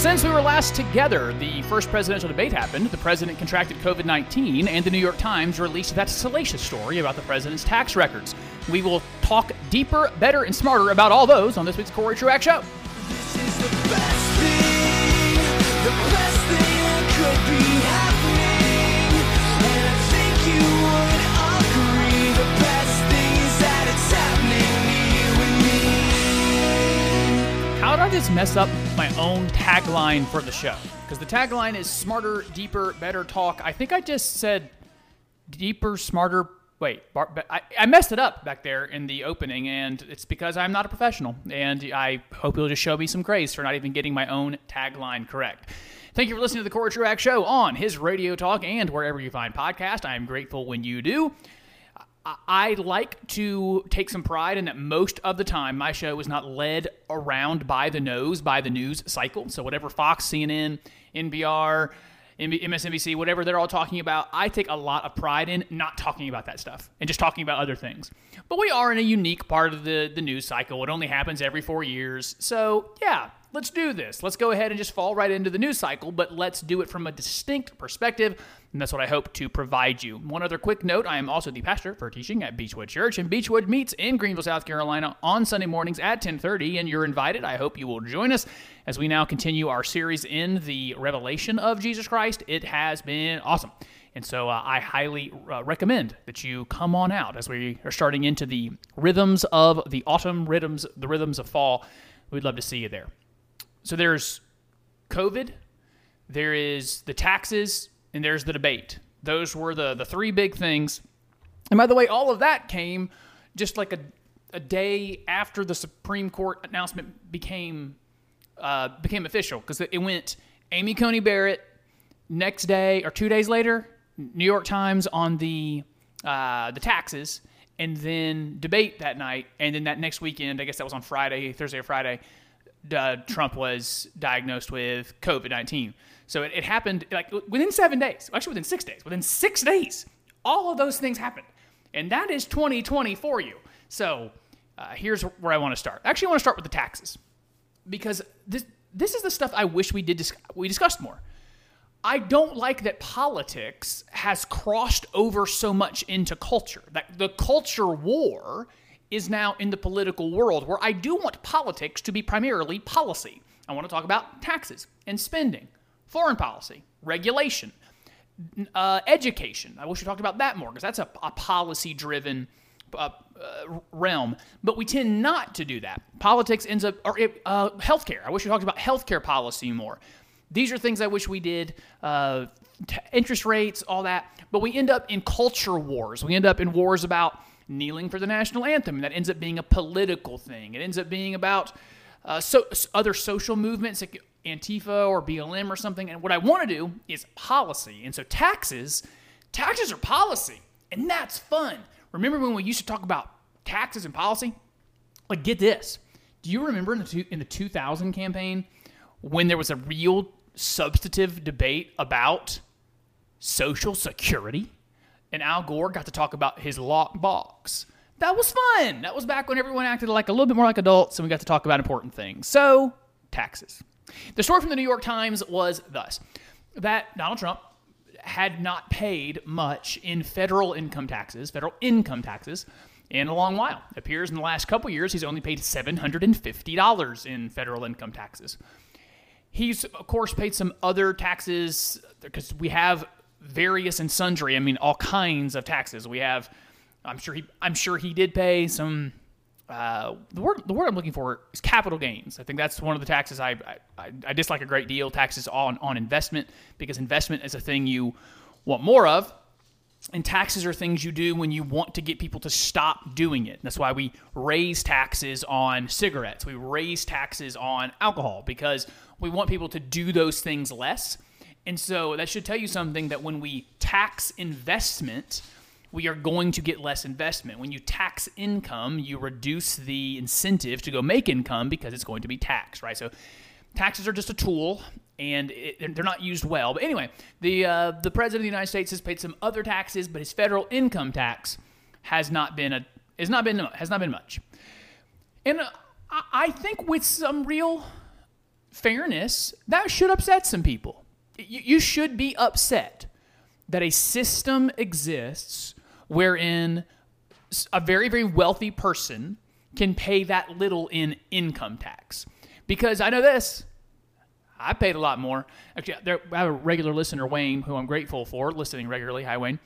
Since we were last together, the first presidential debate happened, the president contracted COVID 19, and the New York Times released that salacious story about the president's tax records. We will talk deeper, better, and smarter about all those on this week's Cory Truax Show. This is the best thing, the best thing that could be happening. And I think you would agree. The best thing is that it's happening to you and me. How did I just mess up my own tagline for the show? Because the tagline is smarter, deeper, better talk. I think I just said deeper, smarter. Wait, bar, I, I messed it up back there in the opening, and it's because I'm not a professional. And I hope you'll just show me some grace for not even getting my own tagline correct. Thank you for listening to the Cory Truax Show on his Radio Talk and wherever you find podcast. I am grateful when you do. I- like to take some pride in that most of the time my show is not led around by the nose by the news cycle. So whatever Fox, CNN, MB- MSNBC, whatever they're all talking about, I take a lot of pride in not talking about that stuff and just talking about other things. But we are in a unique part of the, the news cycle. It only happens every four years. So yeah, let's do this. Let's go ahead and just fall right into the news cycle, but let's do it from a distinct perspective. And that's what I hope to provide you. One other quick note I am also the pastor for teaching at Beechwood Church, and Beechwood meets in Greenville, South Carolina on Sunday mornings at 1030, and you're invited. I hope you will join us as we now continue our series in the revelation of Jesus Christ. It has been awesome. And so uh, I highly uh, recommend that you come on out as we are starting into the rhythms of the autumn, rhythms, the rhythms of fall. We'd love to see you there. So there's COVID, there is the taxes, and there's the debate. Those were the, the three big things. And by the way, all of that came just like a, a day after the Supreme Court announcement became uh, became official because it went Amy Coney Barrett next day or two days later, New York Times on the uh, the taxes, and then debate that night, and then that next weekend, I guess that was on Friday, Thursday or Friday, uh, Trump was diagnosed with COVID nineteen. So it, it happened like within seven days, actually within six days. Within six days, all of those things happened, and that is 2020 for you. So uh, here's where I want to start. Actually, I want to start with the taxes because this this is the stuff I wish we did dis- we discussed more. I don't like that politics has crossed over so much into culture. That the culture war is now in the political world where I do want politics to be primarily policy. I want to talk about taxes and spending, foreign policy, regulation, uh, education. I wish we talked about that more because that's a, a policy driven uh, uh, realm. But we tend not to do that. Politics ends up, or uh, healthcare. I wish we talked about healthcare policy more. These are things I wish we did. Uh, t- interest rates, all that. But we end up in culture wars. We end up in wars about kneeling for the national anthem. And that ends up being a political thing. It ends up being about uh, so, other social movements like Antifa or BLM or something. And what I want to do is policy. And so taxes, taxes are policy. And that's fun. Remember when we used to talk about taxes and policy? Like, get this. Do you remember in the, two, in the 2000 campaign when there was a real substantive debate about Social Security? And Al Gore got to talk about his lock box. That was fun. That was back when everyone acted like a little bit more like adults and we got to talk about important things. So, taxes. The story from the New York Times was thus that Donald Trump had not paid much in federal income taxes, federal income taxes, in a long while. It appears in the last couple years he's only paid $750 in federal income taxes. He's, of course, paid some other taxes because we have various and sundry, I mean, all kinds of taxes. We have, I'm sure he, I'm sure he did pay some. Uh, the word the word I'm looking for is capital gains. I think that's one of the taxes I, I, I dislike a great deal. Taxes on on investment because investment is a thing you want more of, and taxes are things you do when you want to get people to stop doing it. That's why we raise taxes on cigarettes. We raise taxes on alcohol because we want people to do those things less. And so that should tell you something that when we tax investment, we are going to get less investment. When you tax income, you reduce the incentive to go make income because it's going to be taxed, right? So taxes are just a tool and it, they're not used well. But anyway, the uh, the president of the United States has paid some other taxes, but his federal income tax has not been a has not been has not been much. And uh, I I think with some real fairness, that should upset some people. You, you should be upset that a system exists wherein a very, very wealthy person can pay that little in income tax. Because I know this, I paid a lot more. Actually, there, I have a regular listener, Wayne, who I'm grateful for listening regularly. Hi, Wayne.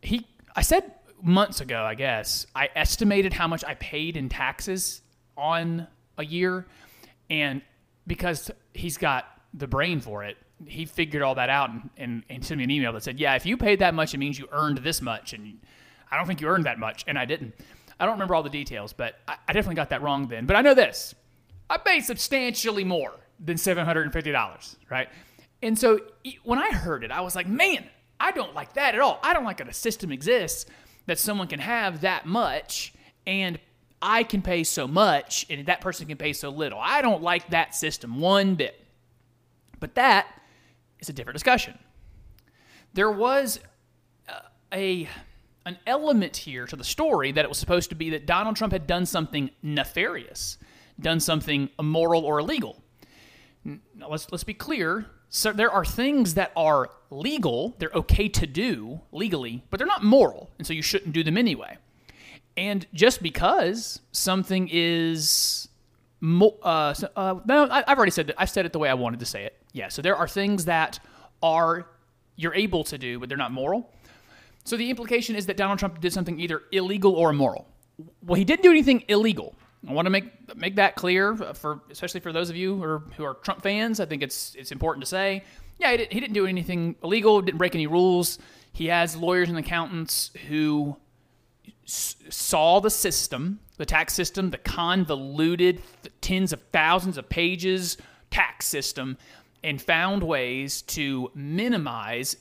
He, I said months ago, I guess, I estimated how much I paid in taxes on a year, and because he's got the brain for it, he figured all that out and, and, and sent me an email that said, "Yeah, if you paid that much, it means you earned this much," and I don't think you earned that much, and I didn't. I don't remember all the details, but I, I definitely got that wrong then. But I know this: I paid substantially more than seven hundred and fifty dollars, right? And so when I heard it, I was like, man, I don't like that at all. I don't like that a system exists that someone can have that much and I can pay so much and that person can pay so little. I don't like that system one bit. But that is a different discussion. There was uh, a an element here to the story that it was supposed to be that Donald Trump had done something nefarious, done something immoral or illegal. Now, let's let's be clear. So there are things that are legal, they're okay to do legally, but they're not moral, and so you shouldn't do them anyway. And just because something is mo- uh, so- uh, no, I, I've already said that. I've said it the way I wanted to say it. Yeah. So there are things that are you're able to do, but they're not moral. So the implication is that Donald Trump did something either illegal or immoral. Well, he didn't do anything illegal. I want to make make that clear for especially for those of you who are, who are Trump fans. I think it's it's important to say, yeah, he didn't, he didn't do anything illegal, didn't break any rules. He has lawyers and accountants who s- saw the system, the tax system, the convoluted tens of thousands of pages tax system, and found ways to minimize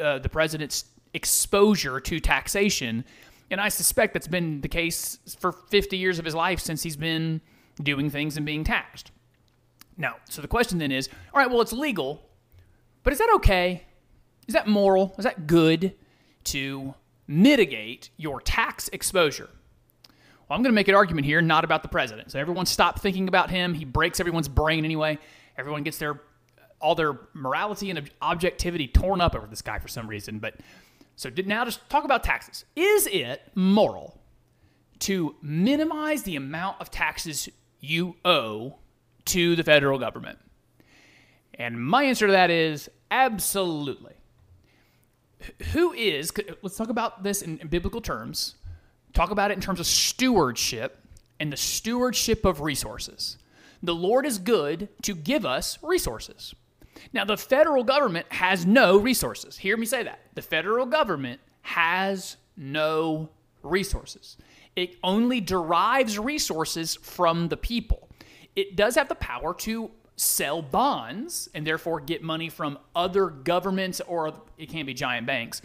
uh, the president's exposure to taxation. And I suspect that's been the case for 50 years of his life since he's been doing things and being taxed. Now, so the question then is all right, well, it's legal, but is that okay? Is that moral? Is that good to mitigate your tax exposure? Well, I'm going to make an argument here, not about the president. So everyone stop thinking about him. He breaks everyone's brain anyway. Everyone gets their all their morality and objectivity torn up over this guy for some reason. But so now just talk about taxes. Is it moral to minimize the amount of taxes you owe to the federal government? And my answer to that is absolutely. Who is, let's talk about this in, in biblical terms, talk about it in terms of stewardship and the stewardship of resources. The Lord is good to give us resources. Now, the federal government has no resources. Hear me say that. The federal government has no resources. It only derives resources from the people. It does have the power to sell bonds and therefore get money from other governments or it can be giant banks.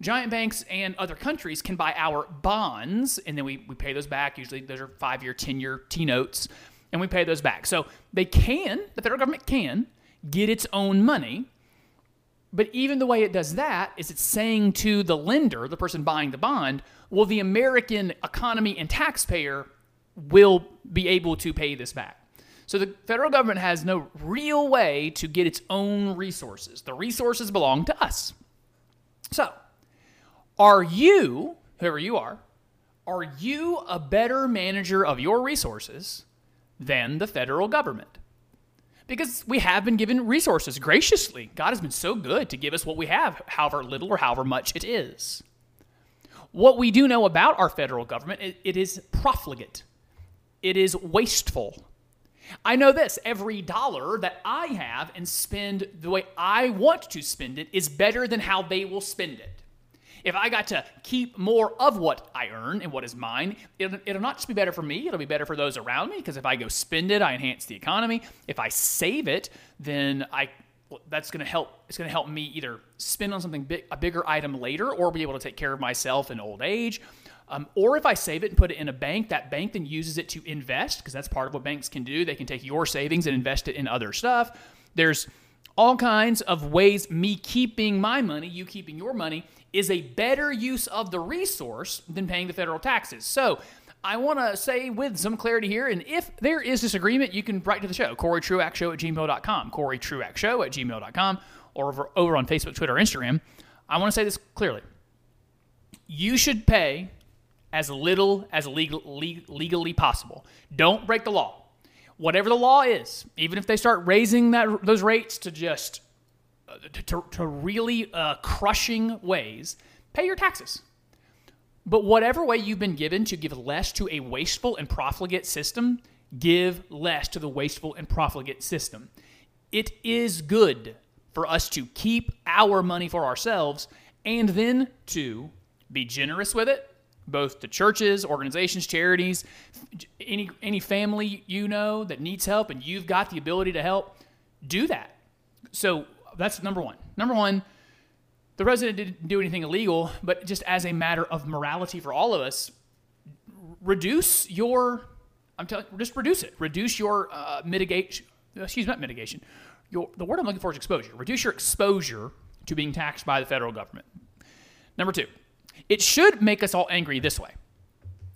Giant banks and other countries can buy our bonds and then we, we pay those back. Usually those are five year, 10 year T notes, and we pay those back. So they can, the federal government can get its own money. But even the way it does that is it's saying to the lender, the person buying the bond, well, the American economy and taxpayer will be able to pay this back. So the federal government has no real way to get its own resources. The resources belong to us. So, are you, whoever you are, are you a better manager of your resources than the federal government? Because we have been given resources graciously. God has been so good to give us what we have, however little or however much it is. What we do know about our federal government, it, it is profligate. It is wasteful. I know this every dollar that I have and spend the way I want to spend it is better than how they will spend it. If I got to keep more of what I earn and what is mine, it'll, it'll not just be better for me, it'll be better for those around me because if I go spend it, I enhance the economy. If I save it, then I well, that's going to help it's going to help me either spend on something big, a bigger item later or be able to take care of myself in old age. Um, or if I save it and put it in a bank, that bank then uses it to invest because that's part of what banks can do. They can take your savings and invest it in other stuff. There's all kinds of ways me keeping my money, you keeping your money, is a better use of the resource than paying the federal taxes. So I want to say with some clarity here, and if there is disagreement, you can write to the show, Cory Truax Show at gmail.com, Cory Truax Show at gmail.com, or over, over on Facebook, Twitter, Instagram. I want to say this clearly. You should pay as little as legal, le- legally possible. Don't break the law. Whatever the law is, even if they start raising that those rates to just uh, to, to really uh, crushing ways, pay your taxes. But whatever way you've been given to give less to a wasteful and profligate system, give less to the wasteful and profligate system. It is good for us to keep our money for ourselves and then to be generous with it, both to churches, organizations, charities, any any family you know that needs help and you've got the ability to help, do that. So that's number 1. Number 1, the president didn't do anything illegal, but just as a matter of morality for all of us, reduce your I'm telling just reduce it. Reduce your uh, mitigation. Excuse me, not mitigation. Your, the word I'm looking for is exposure. Reduce your exposure to being taxed by the federal government. Number two, it should make us all angry this way.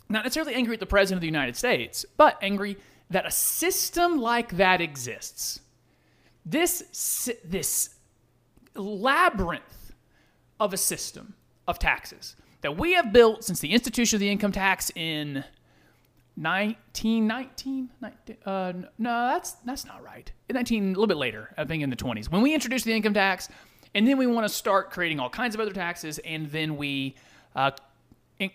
Not necessarily angry at the president of the United States, but angry that a system like that exists. This this labyrinth of a system of taxes that we have built since the institution of the income tax in 1919 uh, no that's that's not right 19 a little bit later i think in the 20s when we introduced the income tax and then we want to start creating all kinds of other taxes and then we uh,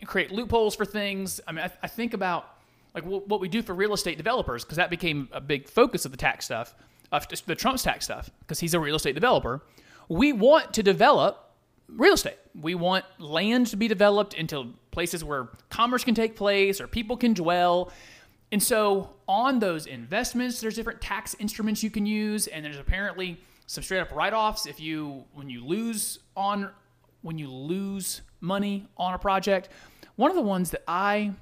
create loopholes for things i mean i, I think about like w- what we do for real estate developers because that became a big focus of the tax stuff of the trump's tax stuff because he's a real estate developer we want to develop real estate. We want land to be developed into places where commerce can take place or people can dwell. And so, on those investments, there's different tax instruments you can use, and there's apparently some straight up write-offs if you when you lose on when you lose money on a project. One of the ones that I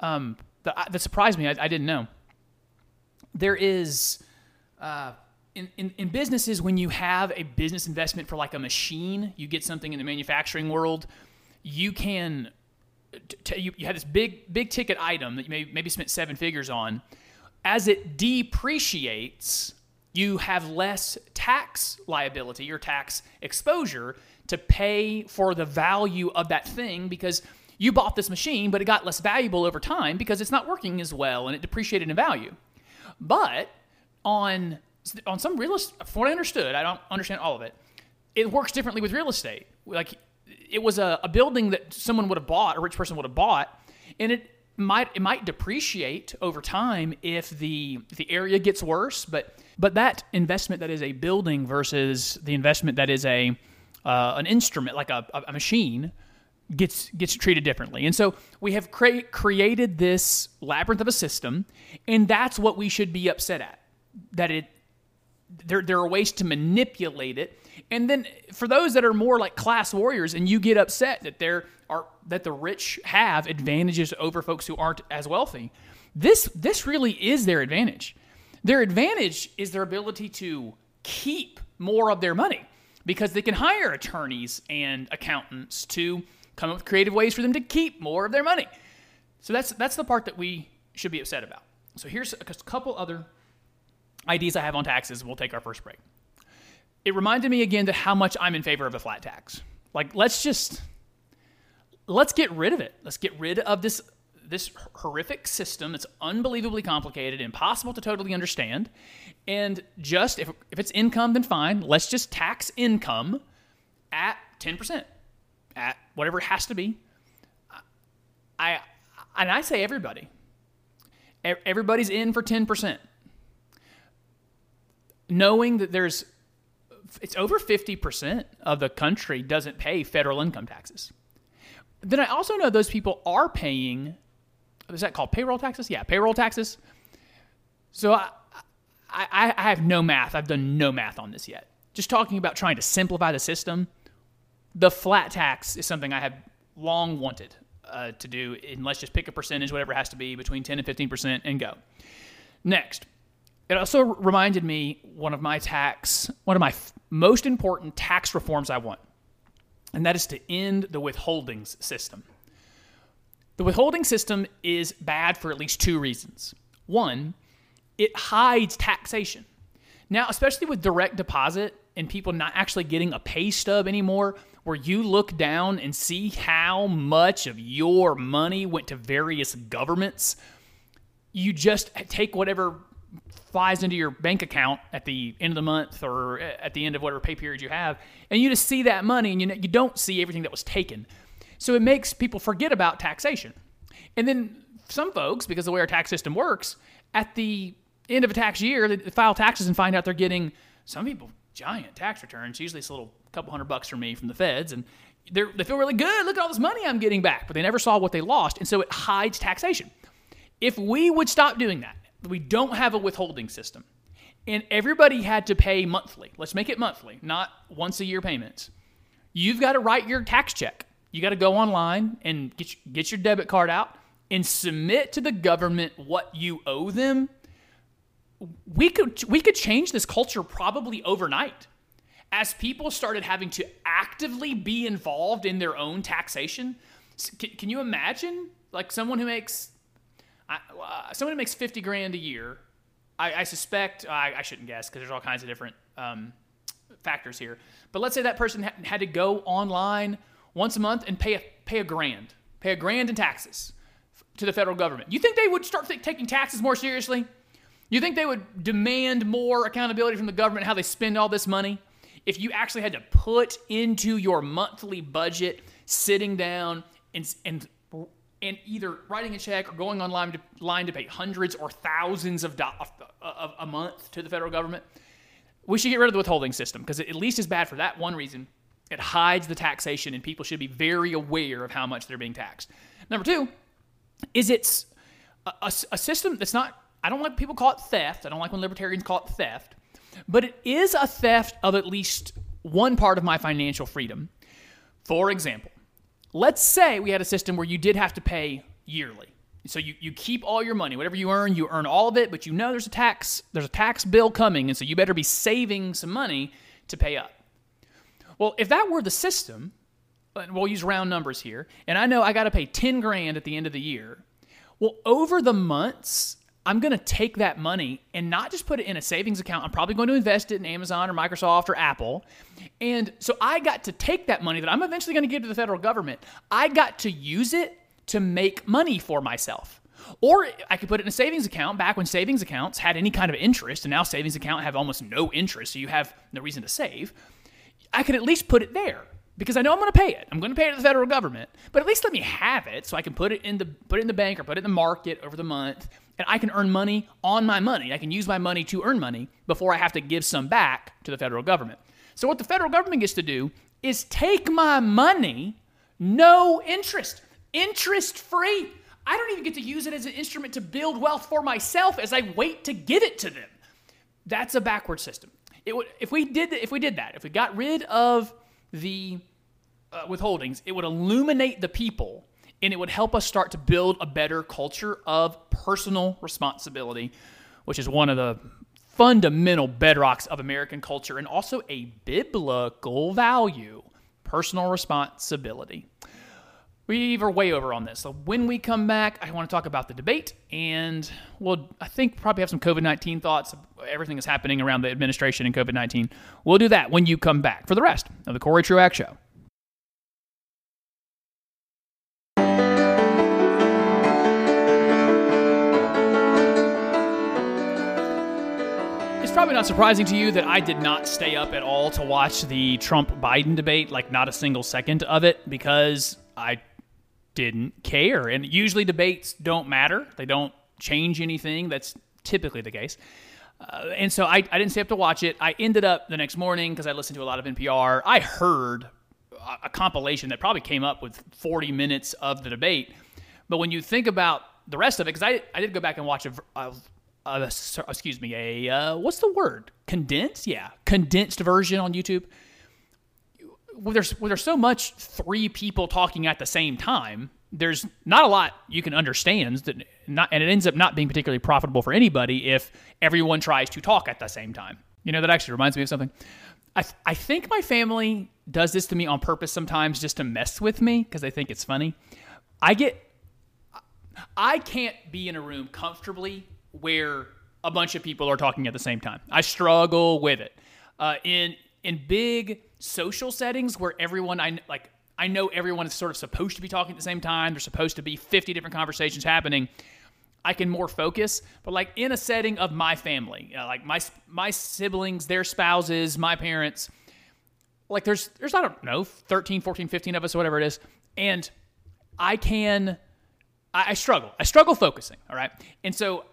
um, that, that surprised me, I, I didn't know. There is. Uh, in, in, in, businesses, when you have a business investment for like a machine, you get something in the manufacturing world, you can, t- you, you have this big, big ticket item that you may, maybe spent seven figures on. As it depreciates, you have less tax liability or tax exposure to pay for the value of that thing because you bought this machine, but it got less valuable over time because it's not working as well and it depreciated in value. But on on some real estate, from what I understood, I don't understand all of it. It works differently with real estate. Like it was a, a building that someone would have bought, a rich person would have bought, and it might it might depreciate over time if the if the area gets worse. But but that investment that is a building versus the investment that is a uh, an instrument like a, a machine gets gets treated differently. And so we have cre- created this labyrinth of a system, and that's what we should be upset at. That it there, there are ways to manipulate it. And then for those that are more like class warriors and you get upset that there are that the rich have advantages over folks who aren't as wealthy, this this really is their advantage. Their advantage is their ability to keep more of their money because they can hire attorneys and accountants to come up with creative ways for them to keep more of their money. So that's that's the part that we should be upset about. So here's a couple other ideas I have on taxes. We'll take our first break. It reminded me again that how much I'm in favor of a flat tax. Like, let's just let's get rid of it. Let's get rid of this this horrific system that's unbelievably complicated, impossible to totally understand. And just if, if it's income, then fine. Let's just tax income at 10%, at whatever it has to be. I and I say everybody. Everybody's in for 10% knowing that there's it's over 50% of the country doesn't pay federal income taxes. Then I also know those people are paying is that called payroll taxes? Yeah, payroll taxes. So I, I, I have no math. I've done no math on this yet. Just talking about trying to simplify the system. The flat tax is something I have long wanted uh, to do, and let's just pick a percentage, whatever it has to be, between 10 and 15%, and go. Next, it also reminded me one of my tax, one of my f- most important tax reforms I want, and that is to end the withholdings system. The withholding system is bad for at least two reasons. One, it hides taxation. Now, especially with direct deposit and people not actually getting a pay stub anymore, where you look down and see how much of your money went to various governments, you just take whatever flies into your bank account at the end of the month or at the end of whatever pay period you have, and you just see that money and you, you don't see everything that was taken. So it makes people forget about taxation. And then some folks, because the way our tax system works, at the end of a tax year, they file taxes and find out they're getting some people giant tax returns. Usually it's a little couple hundred bucks from me from the feds, and they they feel really good. Look at all this money I'm getting back, but they never saw what they lost, and so it hides taxation. If we would stop doing that, we don't have a withholding system, and everybody had to pay monthly. Let's make it monthly, not once a year payments. You've got to write your tax check. You got to go online and get get your debit card out and submit to the government what you owe them. We could we could change this culture probably overnight. As people started having to actively be involved in their own taxation, can, can you imagine like someone who makes uh, someone who makes 50 grand a year, I, I suspect, I, I shouldn't guess because there's all kinds of different um, factors here. But let's say that person ha- had to go online once a month and pay a, pay a grand, pay a grand in taxes f- to the federal government. You think they would start th- taking taxes more seriously? You think they would demand more accountability from the government how they spend all this money? If you actually had to put into your monthly budget, sitting down and, and and either writing a check or going online to, line to pay hundreds or thousands of dollars a month to the federal government, we should get rid of the withholding system because it at least is bad for that one reason. It hides the taxation, and people should be very aware of how much they're being taxed. Number two is it's a, a, a system that's not. I don't like people call it theft. I don't like when libertarians call it theft, but it is a theft of at least one part of my financial freedom. For example, let's say we had a system where you did have to pay yearly. So you, you keep all your money, whatever you earn, you earn all of it, but you know there's a tax there's a tax bill coming, and so you better be saving some money to pay up. Well, if that were the system, we'll use round numbers here, and I know I got to pay 10 grand at the end of the year. Well, over the months, I'm going to take that money and not just put it in a savings account. I'm probably going to invest it in Amazon or Microsoft or Apple. And so I got to take that money that I'm eventually going to give to the federal government. I got to use it to make money for myself. Or I could put it in a savings account back when savings accounts had any kind of interest, and now savings account have almost no interest, so you have no reason to save. I could at least put it there because I know I'm going to pay it. I'm going to pay it to the federal government, but at least let me have it so I can put it in the put it in the bank or put it in the market over the month, and I can earn money on my money. I can use my money to earn money before I have to give some back to the federal government. So what the federal government gets to do is take my money, no interest, interest free. I don't even get to use it as an instrument to build wealth for myself as I wait to give it to them. That's a backward system. Would, if we did if we did that, if we got rid of the uh, withholdings, it would illuminate the people and it would help us start to build a better culture of personal responsibility, which is one of the fundamental bedrocks of American culture and also a biblical value personal responsibility. We are way over on this. So when we come back, I want to talk about the debate, and we'll I think probably have some COVID nineteen thoughts. Everything is happening around the administration and COVID nineteen. We'll do that when you come back for the rest of the Cory Truax Show. Probably not surprising to you that I did not stay up at all to watch the Trump Biden debate, like not a single second of it, because I didn't care. And usually debates don't matter, they don't change anything. That's typically the case. Uh, and so I, I didn't stay up to watch it. I ended up the next morning because I listened to a lot of NPR. I heard a, a compilation that probably came up with 40 minutes of the debate. But when you think about the rest of it, because I, I did go back and watch a, a, a excuse me, a, uh, what's the word? Condensed? Yeah, condensed version on YouTube when there's when there's so much three people talking at the same time, there's not a lot you can understand that not and it ends up not being particularly profitable for anybody if everyone tries to talk at the same time. You know, that actually reminds me of something. I, I think my family does this to me on purpose sometimes just to mess with me because they think it's funny. I get I can't be in a room comfortably where a bunch of people are talking at the same time. I struggle with it. Uh, in in big social settings where everyone I like I know everyone is sort of supposed to be talking at the same time. There's supposed to be 50 different conversations happening. I can more focus, but like in a setting of my family, you know, like my my siblings, their spouses, my parents, like there's there's I don't know 13, 14, 15 of us whatever it is, and I can I, I struggle. I struggle focusing, all right? And so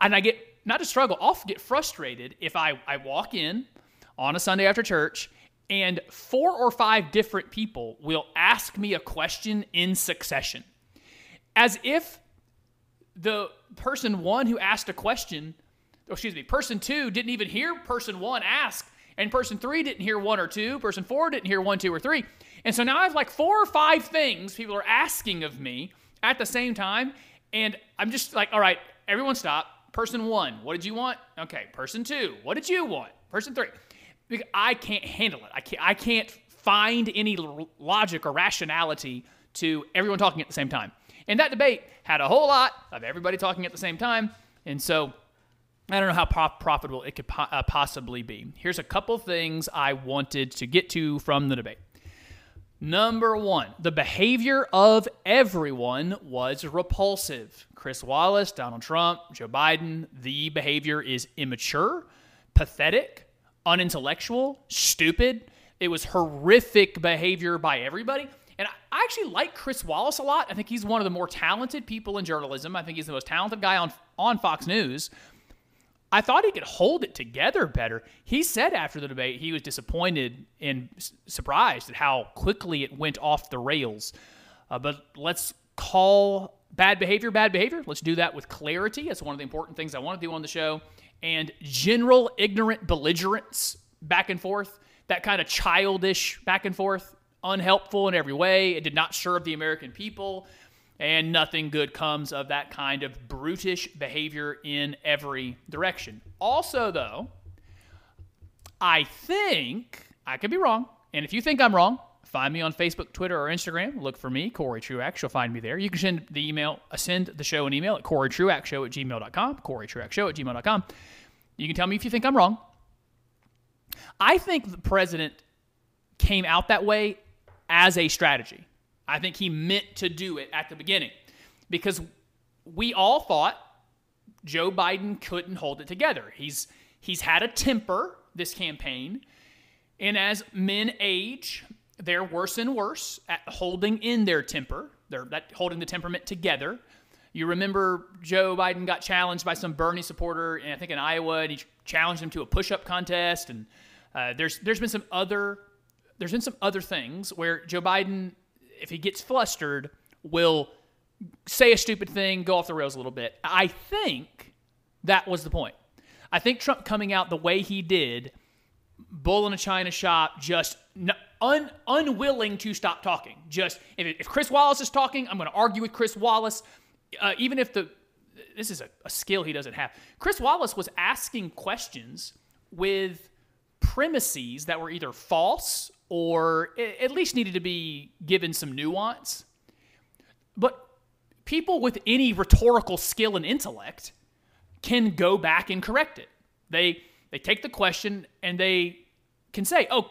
and I get not to struggle, I'll get frustrated if I, I walk in on a Sunday after church and four or five different people will ask me a question in succession. As if the person one who asked a question, oh, excuse me, person two didn't even hear person one ask, and person three didn't hear one or two, person four didn't hear one, two, or three. And so now I have like four or five things people are asking of me at the same time, and I'm just like, all right, everyone stop. Person one, what did you want? Okay. Person two, what did you want? Person three. Because I can't handle it. I can't, I can't find any l- logic or rationality to everyone talking at the same time. And that debate had a whole lot of everybody talking at the same time. And so I don't know how pro- profitable it could po- uh, possibly be. Here's a couple things I wanted to get to from the debate. Number one, the behavior of everyone was repulsive. Chris Wallace, Donald Trump, Joe Biden, the behavior is immature, pathetic, unintellectual, stupid. It was horrific behavior by everybody. And I actually like Chris Wallace a lot. I think he's one of the more talented people in journalism. I think he's the most talented guy on, on Fox News. I thought he could hold it together better. He said after the debate he was disappointed and surprised at how quickly it went off the rails. Uh, but let's call bad behavior bad behavior. Let's do that with clarity. That's one of the important things I want to do on the show. And general ignorant belligerence back and forth, that kind of childish back and forth, unhelpful in every way. It did not serve the American people and nothing good comes of that kind of brutish behavior in every direction. Also, though, I think I could be wrong, and if you think I'm wrong, find me on Facebook, Twitter, or Instagram. Look for me, Cory Truax. You'll find me there. You can send the email, uh, send the show an email at CoryTruaxShow at gmail.com, CoryTruaxShow at gmail.com. You can tell me if you think I'm wrong. I think the president came out that way as a strategy. I think he meant to do it at the beginning because we all thought Joe Biden couldn't hold it together. He's he's had a temper this campaign, and as men age, they're worse and worse at holding in their temper. They're that holding the temperament together. You remember Joe Biden got challenged by some Bernie supporter, and I think in Iowa, and he challenged him to a push-up contest. And uh, there's there's been some other there's been some other things where Joe Biden, if he gets flustered, will say a stupid thing, go off the rails a little bit. I think that was the point. I think Trump coming out the way he did, bull in a china shop, just un- unwilling to stop talking. Just if, if Chris Wallace is talking, I'm going to argue with Chris Wallace, uh, even if the this is a, a skill he doesn't have. Chris Wallace was asking questions with premises that were either false or at least needed to be given some nuance. But people with any rhetorical skill and intellect can go back and correct it. They they take the question and they can say, "Oh,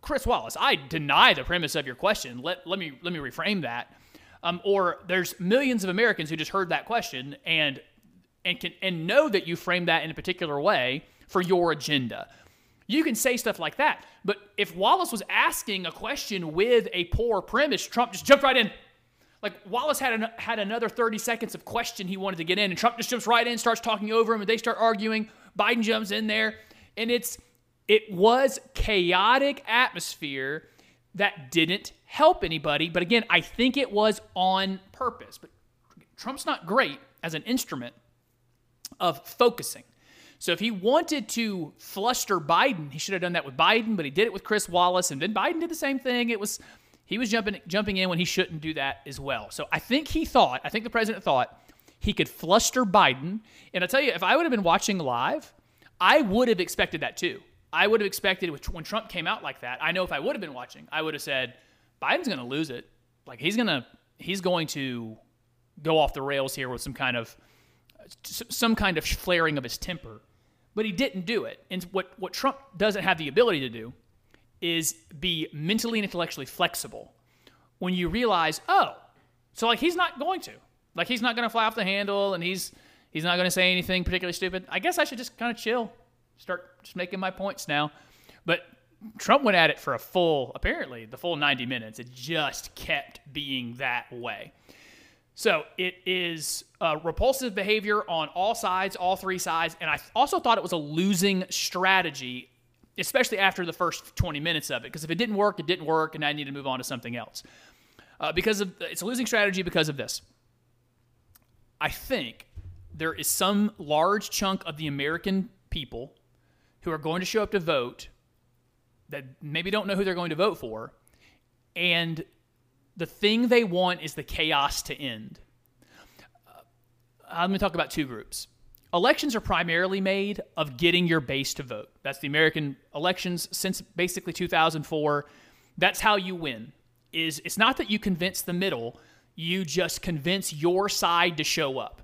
Chris Wallace, I deny the premise of your question. Let let me let me reframe that." Um, or there's millions of Americans who just heard that question and and can and know that you framed that in a particular way for your agenda. You can say stuff like that. But if Wallace was asking a question with a poor premise, Trump just jumped right in. Like Wallace had an, had another 30 seconds of question he wanted to get in, and Trump just jumps right in, starts talking over him, and they start arguing. Biden jumps in there, and it's it was chaotic atmosphere that didn't help anybody. But again, I think it was on purpose. But Trump's not great as an instrument of focusing. So if he wanted to fluster Biden, he should have done that with Biden, but he did it with Chris Wallace, and then Biden did the same thing. It was he was jumping jumping in when he shouldn't do that as well. So I think he thought, I think the president thought he could fluster Biden. And I tell you, if I would have been watching live, I would have expected that too. I would have expected when Trump came out like that. I know if I would have been watching, I would have said Biden's going to lose it. Like he's going to he's going to go off the rails here with some kind of some kind of flaring of his temper. But he didn't do it. And what, what Trump doesn't have the ability to do is be mentally and intellectually flexible when you realize, oh, so like he's not going to. Like he's not going to fly off the handle and he's he's not going to say anything particularly stupid. I guess I should just kind of chill, start just making my points now. But Trump went at it for a full, apparently, the full 90 minutes. It just kept being that way. So it is uh, repulsive behavior on all sides, all three sides. And I also thought it was a losing strategy, especially after the first 20 minutes of it. Because if it didn't work, it didn't work, and I need to move on to something else. Uh, because of it's a losing strategy because of this. I think there is some large chunk of the American people who are going to show up to vote that maybe don't know who they're going to vote for, and the thing they want is the chaos to end. Uh, I'm going to talk about two groups. Elections are primarily made of getting your base to vote. That's the American elections since basically 2004. That's how you win. Is it's not that you convince the middle, you just convince your side to show up.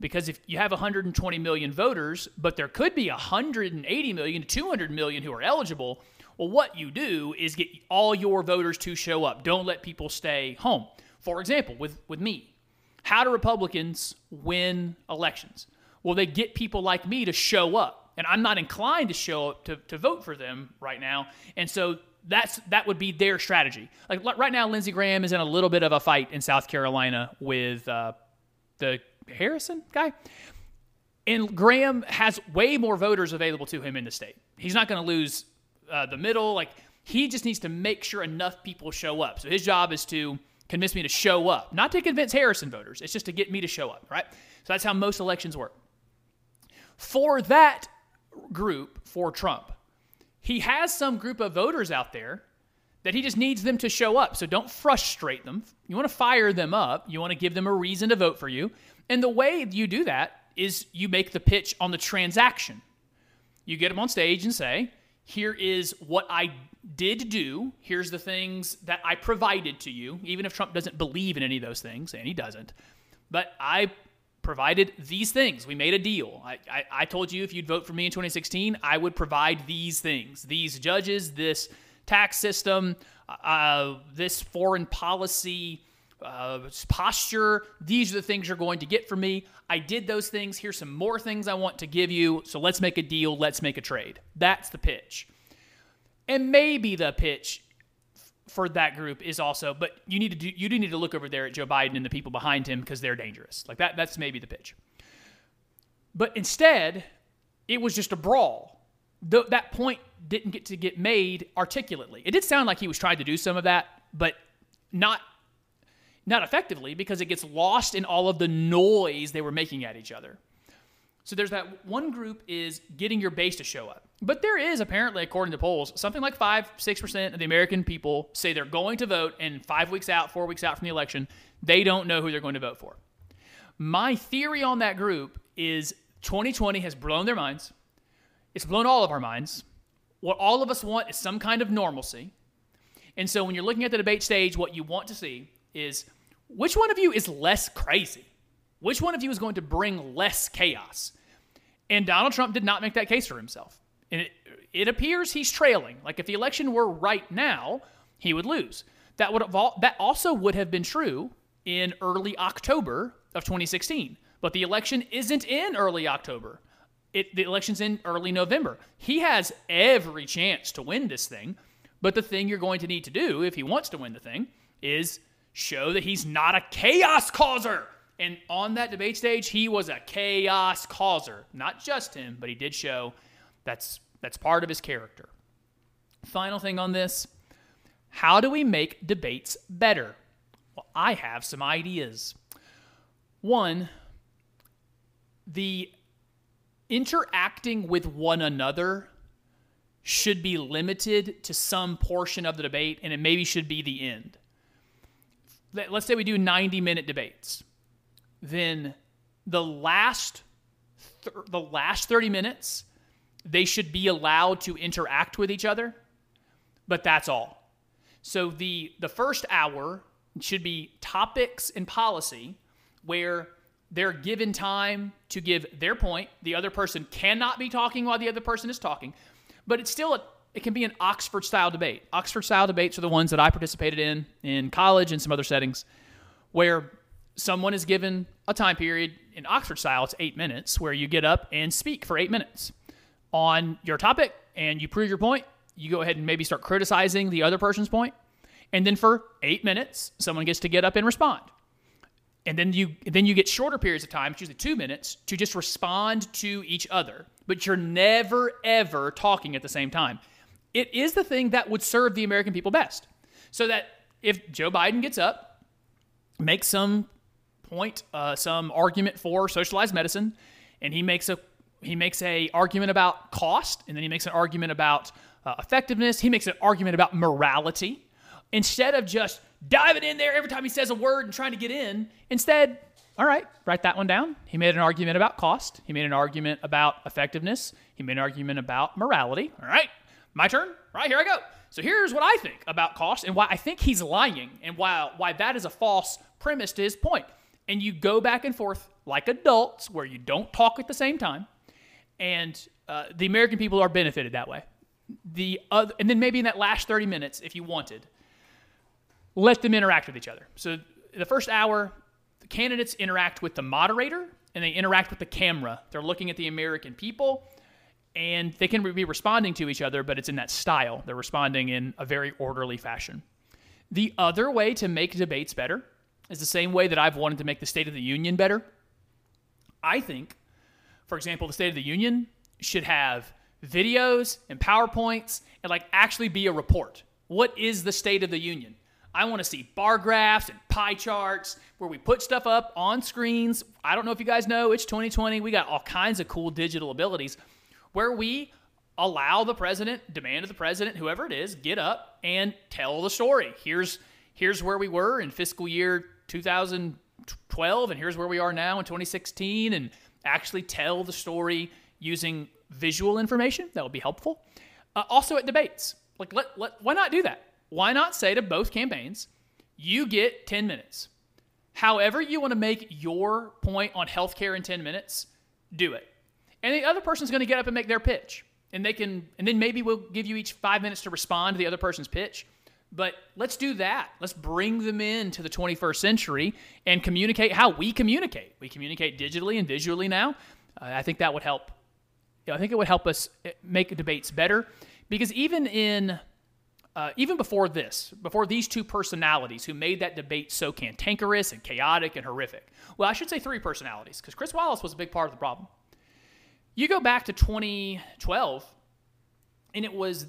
Because if you have 120 million voters, but there could be 180 million to 200 million who are eligible, well, what you do is get all your voters to show up. Don't let people stay home. For example, with, with me, how do Republicans win elections? Well, they get people like me to show up. And I'm not inclined to show up to, to vote for them right now. And so that's that would be their strategy. Like right now, Lindsey Graham is in a little bit of a fight in South Carolina with uh, the Harrison guy. And Graham has way more voters available to him in the state. He's not going to lose uh, the middle. Like he just needs to make sure enough people show up. So his job is to convince me to show up, not to convince Harrison voters. It's just to get me to show up, right? So that's how most elections work. For that group, for Trump, he has some group of voters out there that he just needs them to show up. So don't frustrate them. You want to fire them up. You want to give them a reason to vote for you. And the way you do that is you make the pitch on the transaction. You get them on stage and say, here is what I did do. Here's the things that I provided to you, even if Trump doesn't believe in any of those things, and he doesn't. But I provided these things. We made a deal. I, I, I, told you if you'd vote for me in 2016, I would provide these things these judges, this tax system, uh, this foreign policy uh, posture. These are the things you're going to get from me. I did those things. Here's some more things I want to give you. So let's make a deal. Let's make a trade. That's the pitch. And maybe the pitch for that group is also, but you need to do, you do need to look over there at Joe Biden and the people behind him because they're dangerous. Like that, that's maybe the pitch. But instead, it was just a brawl. That point didn't get to get made articulately. It did sound like he was trying to do some of that, but not not effectively because it gets lost in all of the noise they were making at each other. So there's that one group is getting your base to show up. But there is apparently, according to polls, something like 5 6% of the American people say they're going to vote, and five weeks out, four weeks out from the election, they don't know who they're going to vote for. My theory on that group is 2020 has blown their minds. It's blown all of our minds. What all of us want is some kind of normalcy. And so when you're looking at the debate stage, what you want to see is which one of you is less crazy? Which one of you is going to bring less chaos? And Donald Trump did not make that case for himself. And it, it appears he's trailing. Like if the election were right now, he would lose. That would have that also would have been true in early October of 2016. But the election isn't in early October. It, the election's in early November. He has every chance to win this thing. But the thing you're going to need to do if he wants to win the thing is show that he's not a chaos causer. And on that debate stage, he was a chaos causer. Not just him, but he did show that's that's part of his character. Final thing on this, how do we make debates better? Well, I have some ideas. One, the interacting with one another should be limited to some portion of the debate, and it maybe should be the end let's say we do 90 minute debates, then the last th- the last 30 minutes they should be allowed to interact with each other, but that's all. So the the first hour should be topics and policy where they're given time to give their point. The other person cannot be talking while the other person is talking, but it's still a, it can be an Oxford style debate. Oxford style debates are the ones that I participated in in college and some other settings where someone is given a time period in Oxford style, it's eight minutes, where you get up and speak for eight minutes on your topic and you prove your point. You go ahead and maybe start criticizing the other person's point, and then for eight minutes, someone gets to get up and respond. And then you then you get shorter periods of time, usually two minutes, to just respond to each other. But you're never ever talking at the same time. It is the thing that would serve the American people best. So that if Joe Biden gets up, makes some point, uh, some argument for socialized medicine, and he makes a he makes a argument about cost, and then he makes an argument about uh, effectiveness. He makes an argument about morality. Instead of just diving in there every time he says a word and trying to get in, instead, all right, write that one down. He made an argument about cost. He made an argument about effectiveness. He made an argument about morality. All right, my turn. right? here I go. So here's what I think about cost and why I think he's lying and why why that is a false premise to his point. And you go back and forth like adults where you don't talk at the same time and uh, the American people are benefited that way. The other, and then maybe in that last 30 minutes, if you wanted, let them interact with each other. So the first hour, the candidates interact with the moderator and they interact with the camera. They're looking at the American people and they can be responding to each other, but it's in that style. They're responding in a very orderly fashion. The other way to make debates better is the same way that I've wanted to make the State of the Union better. I think for example, the State of the Union should have videos and PowerPoints and like actually be a report. What is the State of the Union? I want to see bar graphs and pie charts where we put stuff up on screens. I don't know if you guys know, it's 2020. We got all kinds of cool digital abilities where we allow the president, demand of the president, whoever it is, get up and tell the story. Here's here's where we were in fiscal year 2012 and here's where we are now in 2016 and actually tell the story using visual information. That would be helpful. Uh, also at debates, like let, let why not do that? Why not say to both campaigns, you get 10 minutes. However you want to make your point on healthcare in 10 minutes, do it. And the other person's going to get up and make their pitch. And they can and then maybe we'll give you each 5 minutes to respond to the other person's pitch. But let's do that. Let's bring them into the 21st century and communicate how we communicate. We communicate digitally and visually now. Uh, I think that would help. You know, I think it would help us eh, make debates better because even in uh, even before this, before these two personalities who made that debate so cantankerous and chaotic and horrific, well, I should say three personalities because Chris Wallace was a big part of the problem. You go back to 2012, and it was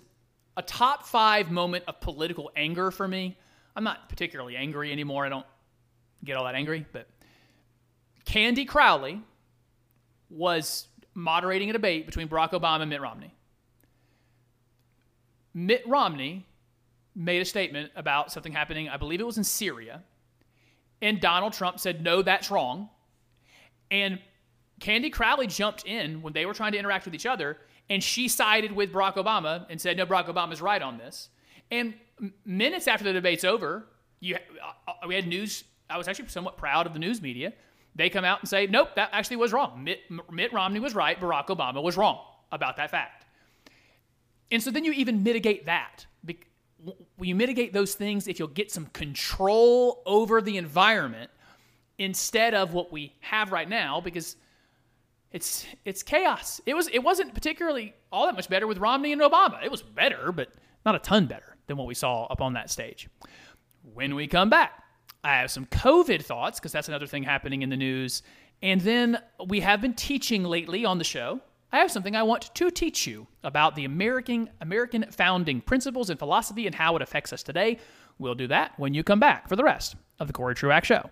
a top five moment of political anger for me. I'm not particularly angry anymore. I don't get all that angry, but Candy Crowley was moderating a debate between Barack Obama and Mitt Romney. Mitt Romney made a statement about something happening, I believe it was in Syria, and Donald Trump said, No, that's wrong. And Candy Crowley jumped in when they were trying to interact with each other and she sided with Barack Obama and said, "No, Barack Obama's right on this." And minutes after the debate's over, you uh, uh, we had news. I was actually somewhat proud of the news media. They come out and say, "Nope, that actually was wrong. Mitt, Mitt Romney was right. Barack Obama was wrong about that fact." And so then you even mitigate that. You mitigate those things if you'll get some control over the environment instead of what we have right now, because it's it's chaos. It was it wasn't particularly all that much better with Romney and Obama. It was better, but not a ton better than what we saw up on that stage. When we come back, I have some COVID thoughts because that's another thing happening in the news. And then we have been teaching lately on the show. I have something I want to teach you about the American American founding principles and philosophy and how it affects us today. We'll do that when you come back for the rest of the Cory Truax Show.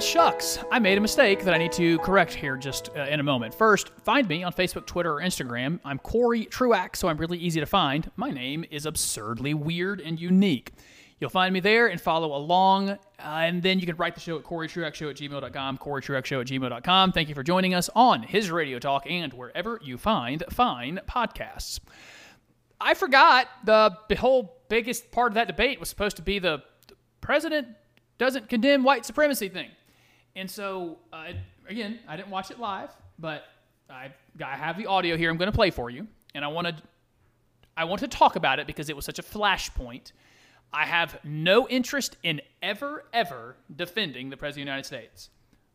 Well, shucks, I made a mistake that I need to correct here just uh, in a moment. First, find me on Facebook, Twitter, or Instagram. I'm Cory Truax, so I'm really easy to find. My name is absurdly weird and unique. You'll find me there and follow along. Uh, and then you can write the show at CoryTruaxShow at gmail.com, CoryTruaxShow at gmail.com. Thank you for joining us on his Radio Talk and wherever you find fine podcasts. I forgot the whole biggest part of that debate was supposed to be the, the president doesn't condemn white supremacy thing. And so, uh, again, I didn't watch it live, but I, I have the audio here I'm going to play for you. And I wanted, I want to talk about it because it was such a flashpoint. I have no interest in ever, ever defending the President of the United States.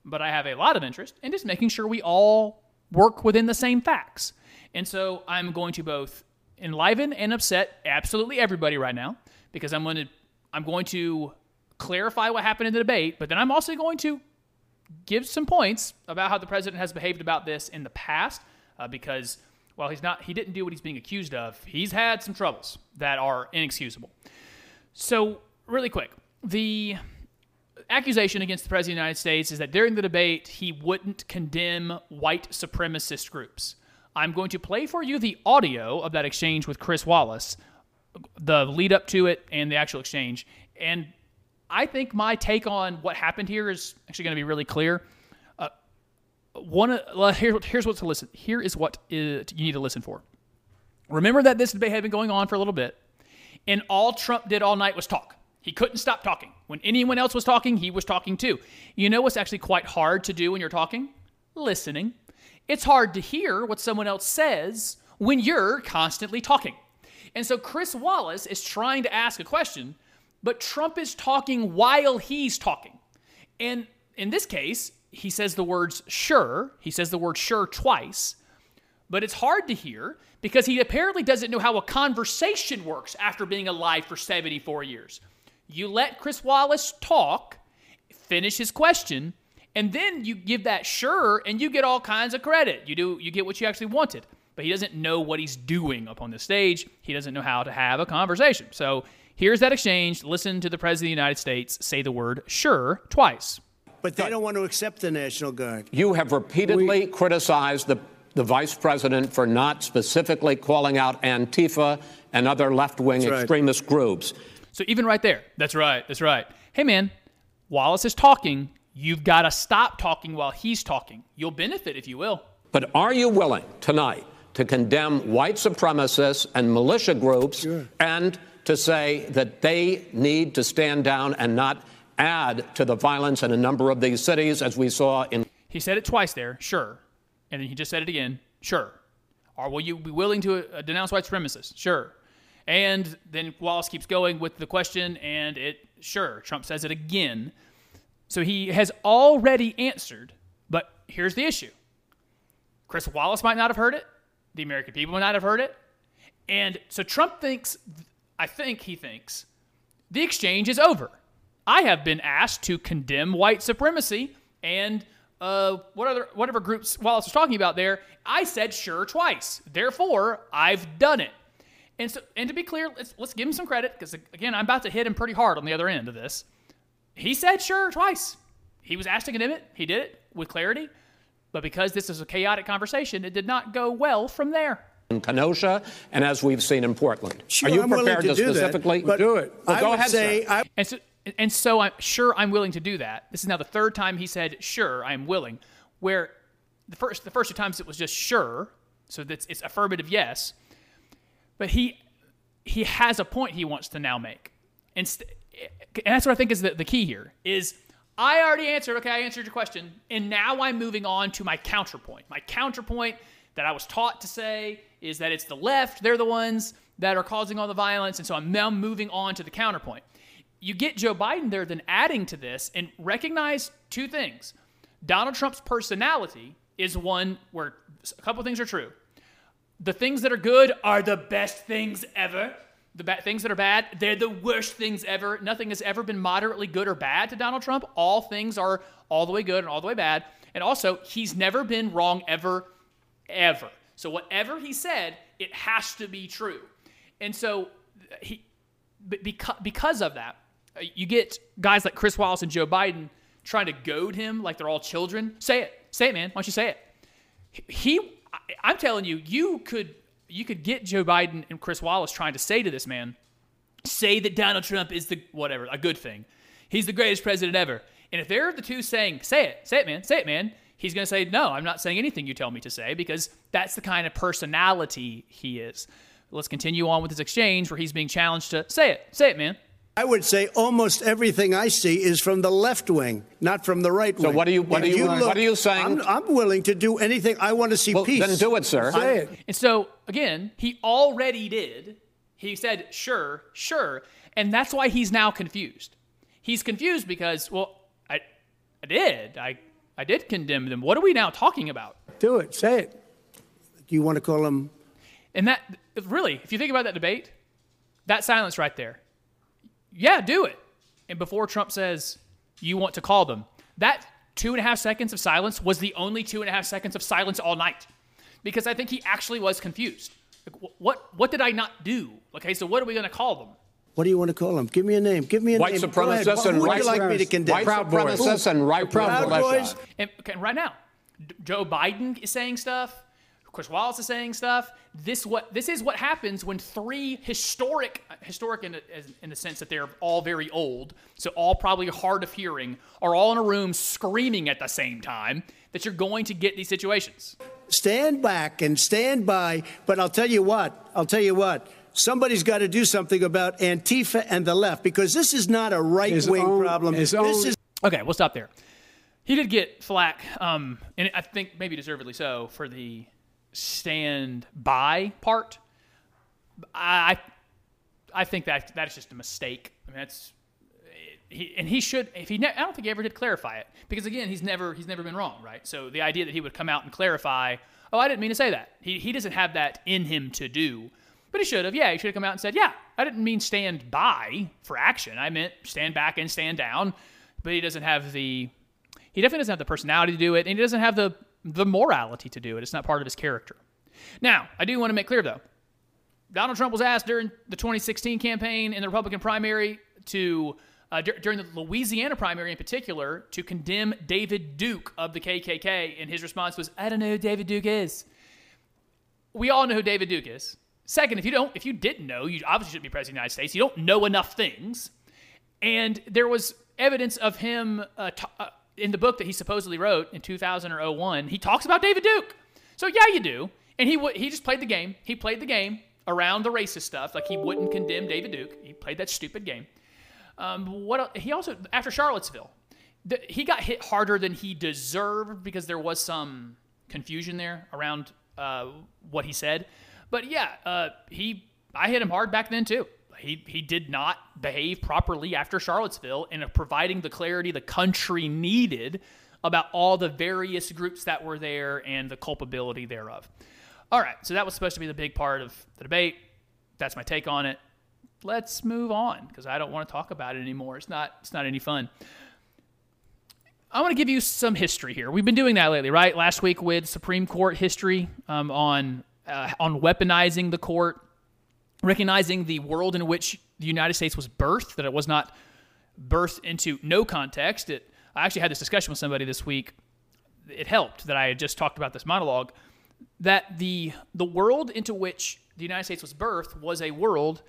But I have a lot of interest in just making sure we all work within the same facts. And so I'm going to both enliven and upset absolutely everybody right now because I'm going to I'm going to clarify what happened in the debate, but then I'm also going to give some points about how the president has behaved about this in the past uh, because while he's not he didn't do what he's being accused of, he's had some troubles that are inexcusable. So, really quick, the accusation against the President of the United States is that during the debate, he wouldn't condemn white supremacist groups. I'm going to play for you the audio of that exchange with Chris Wallace, the lead up to it, and the actual exchange. And I think my take on what happened here is actually going to be really clear. Uh, one, of- here, here's what to listen. Here is what is, you need to listen for. Remember that this debate had been going on for a little bit, and all Trump did all night was talk. He couldn't stop talking. When anyone else was talking, he was talking too. You know what's actually quite hard to do when you're talking? Listening. It's hard to hear what someone else says when you're constantly talking. And so Chris Wallace is trying to ask a question, but Trump is talking while he's talking. And in this case, he says the words sure. He says the word sure twice but it's hard to hear because he apparently doesn't know how a conversation works after being alive for 74 years. You let Chris Wallace talk, finish his question, and then you give that sure and you get all kinds of credit. You do you get what you actually wanted. But he doesn't know what he's doing up on the stage. He doesn't know how to have a conversation. So here's that exchange. Listen to the President of the United States say the word sure twice. But they don't want to accept the National Guard. You have repeatedly criticized the, the vice president for not specifically calling out Antifa and other left wing right. extremist groups. So even right there, that's right, that's right. Hey man, Wallace is talking. You've got to stop talking while he's talking. You'll benefit if you will. But are you willing tonight to condemn white supremacists and militia groups and to say that they need to stand down and not add to the violence in a number of these cities, as we saw in He said it twice there, sure. And then he just said it again, sure. Or will you be willing to uh, denounce white supremacists? Sure. And then Wallace keeps going with the question, and it, sure. Trump says it again. So he has already answered, but here's the issue Chris Wallace might not have heard it, the American people might not have heard it. And so Trump thinks, I think he thinks, the exchange is over. I have been asked to condemn white supremacy and uh, what other whatever groups Wallace was talking about there. I said sure twice. Therefore, I've done it. And so, and to be clear, let's let's give him some credit because again, I'm about to hit him pretty hard on the other end of this. He said sure twice. He was asked to condemn it. He did it with clarity. But because this is a chaotic conversation, it did not go well from there. Kenosha and as we've seen in Portland. Sure, are you I'm prepared to do that, specifically but do it? Well, I go would ahead, say sir. I, And so, and so I'm sure I'm willing to do that. This is now the third time he said sure I'm willing. Where the first the first two times it was just sure, so that's it's affirmative yes. But he he has a point he wants to now make, and, st- and that's what I think is the, the key here is. I already answered. Okay, I answered your question, and now I'm moving on to my counterpoint. My counterpoint that I was taught to say is that it's the left; they're the ones that are causing all the violence, and so I'm now moving on to the counterpoint you get Joe Biden there, then adding to this and recognize two things. Donald Trump's personality is one where a couple things are true. The things that are good are the best things ever. The bad things that are bad, they're the worst things ever. Nothing has ever been moderately good or bad to Donald Trump. All things are all the way good and all the way bad. And also, he's never been wrong ever, ever. So whatever he said, it has to be true. And so he because, because of that, uh, you get guys like Chris Wallace and Joe Biden trying to goad him like they're all children. Say it. Say it, man. Why don't you say it? He, I'm telling you, you could you could get Joe Biden and Chris Wallace trying to say to this man, say that Donald Trump is the whatever, a good thing. He's the greatest president ever. And if they're the two saying, say it, say it, man, say it, man, he's going to say, no, I'm not saying anything you tell me to say because that's the kind of personality he is. Let's continue on with this exchange where he's being challenged to say it, say it, man. I would say almost everything I see is from the left wing, not from the right wing. So what are you- what If are you- what are you saying? I'm, I'm willing to do anything. I want to see Well, peace. then do it, sir. Say it. And so, again, he already did. He said, sure, sure. And that's why he's now confused. He's confused because, well, I, I did. I, I did condemn them. What are we now talking about? Do it. Say it. Do you want to call them? And that, really, if you think about that debate, that silence right there, yeah, do it. And before Trump says, you want to call them, that two and a half seconds of silence was the only two and a half seconds of silence all night. Because I think he actually was confused. Like, what, what did I not do? Okay, so what are we going to call them? What do you want to call them? Give me a name. Give me a White name. Go ahead. supremacists Who and would white you like me to condemn? White Proud Boys. supremacists and right Proud wing Boys. militia. And okay, right now, Joe Biden is saying stuff. Chris Wallace is saying stuff. This what this is what happens when three historic historic in the, in the sense that they're all very old, so all probably hard of hearing, are all in a room screaming at the same time. That you're going to get these situations. stand back and stand by. But I'll tell you what, I'll tell you what, somebody's got to do something about Antifa and the left because this is not a right wing problem. his This own- is Okay, we'll stop there. He did get flack, um, and I think maybe deservedly so, for the stand by part. I I think that that's just a mistake. I mean, that's he, and he should if he ne- I don't think he ever did clarify it because again he's never he's never been wrong right so the idea that he would come out and clarify oh I didn't mean to say that he he doesn't have that in him to do but he should have yeah he should have come out and said yeah I didn't mean stand by for action. I meant stand back and stand down. But he doesn't have the he definitely doesn't have the personality to do it and he doesn't have the the morality to do it. It's not part of his character. Now I do want to make clear though. Donald Trump was asked during the 2016 campaign in the Republican primary to, uh, dur- during the Louisiana primary in particular, to condemn David Duke of the KKK, and his response was, "I don't know who David Duke is." We all know who David Duke is. Second, if you don't, if you didn't know, you obviously shouldn't be president of the United States. You don't know enough things, and there was evidence of him uh, t- uh, in the book that he supposedly wrote in 2000 or 01. He talks about David Duke. So yeah, you do. And he w- he just played the game. He played the game around the racist stuff. Like he wouldn't condemn David Duke. He played that stupid game. Um, what he also after Charlottesville, the, he got hit harder than he deserved because there was some confusion there around uh, what he said. But yeah, uh, he I hit him hard back then too. He he did not behave properly after Charlottesville in providing the clarity the country needed about all the various groups that were there and the culpability thereof. All right, so that was supposed to be the big part of the debate. That's my take on it. Let's move on because I don't want to talk about it anymore. It's not it's not any fun. I want to give you some history here. We've been doing that lately, right? Last week with Supreme Court history um, on uh, on weaponizing the court, recognizing the world in which the United States was birthed, that it was not birthed into no context. It, I actually had this discussion with somebody this week. It helped that I had just talked about this monologue. That the the world into which the United States was birthed was a world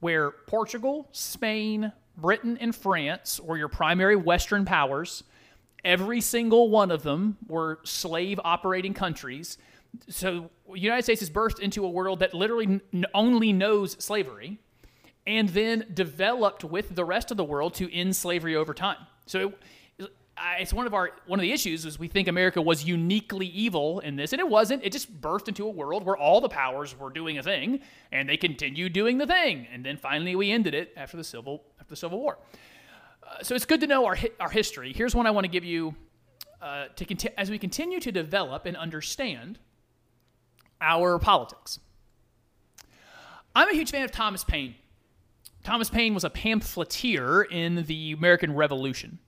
where Portugal, Spain, Britain, and France were your primary Western powers. Every single one of them were slave operating countries. So, United States is birthed into a world that literally n- only knows slavery and then developed with the rest of the world to end slavery over time. So, it, it's one of our one of the issues is we think America was uniquely evil in this, and it wasn't. It just birthed into a world where all the powers were doing a thing, and they continued doing the thing, and then finally we ended it after the civil after the Civil War so it's good to know our our history. Here's one I want to give you uh, to conti- as we continue to develop and understand our politics. I'm a huge fan of Thomas Paine. Thomas Paine was a pamphleteer in the American Revolution.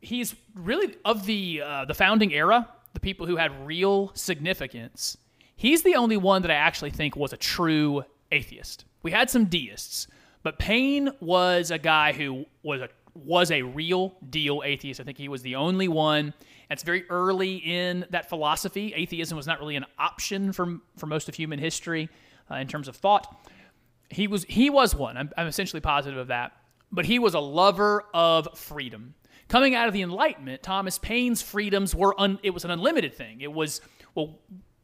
He's really of the uh, the founding era, the people who had real significance. He's the only one that I actually think was a true atheist. We had some deists, but Paine was a guy who was a was a real deal atheist. I think he was the only one. It's very early in that philosophy. Atheism was not really an option for for most of human history uh, in terms of thought. He was he was one. I'm, I'm essentially positive of that. But he was a lover of freedom. Coming out of the Enlightenment, Thomas Paine's freedoms were un, it was an unlimited thing. It was well,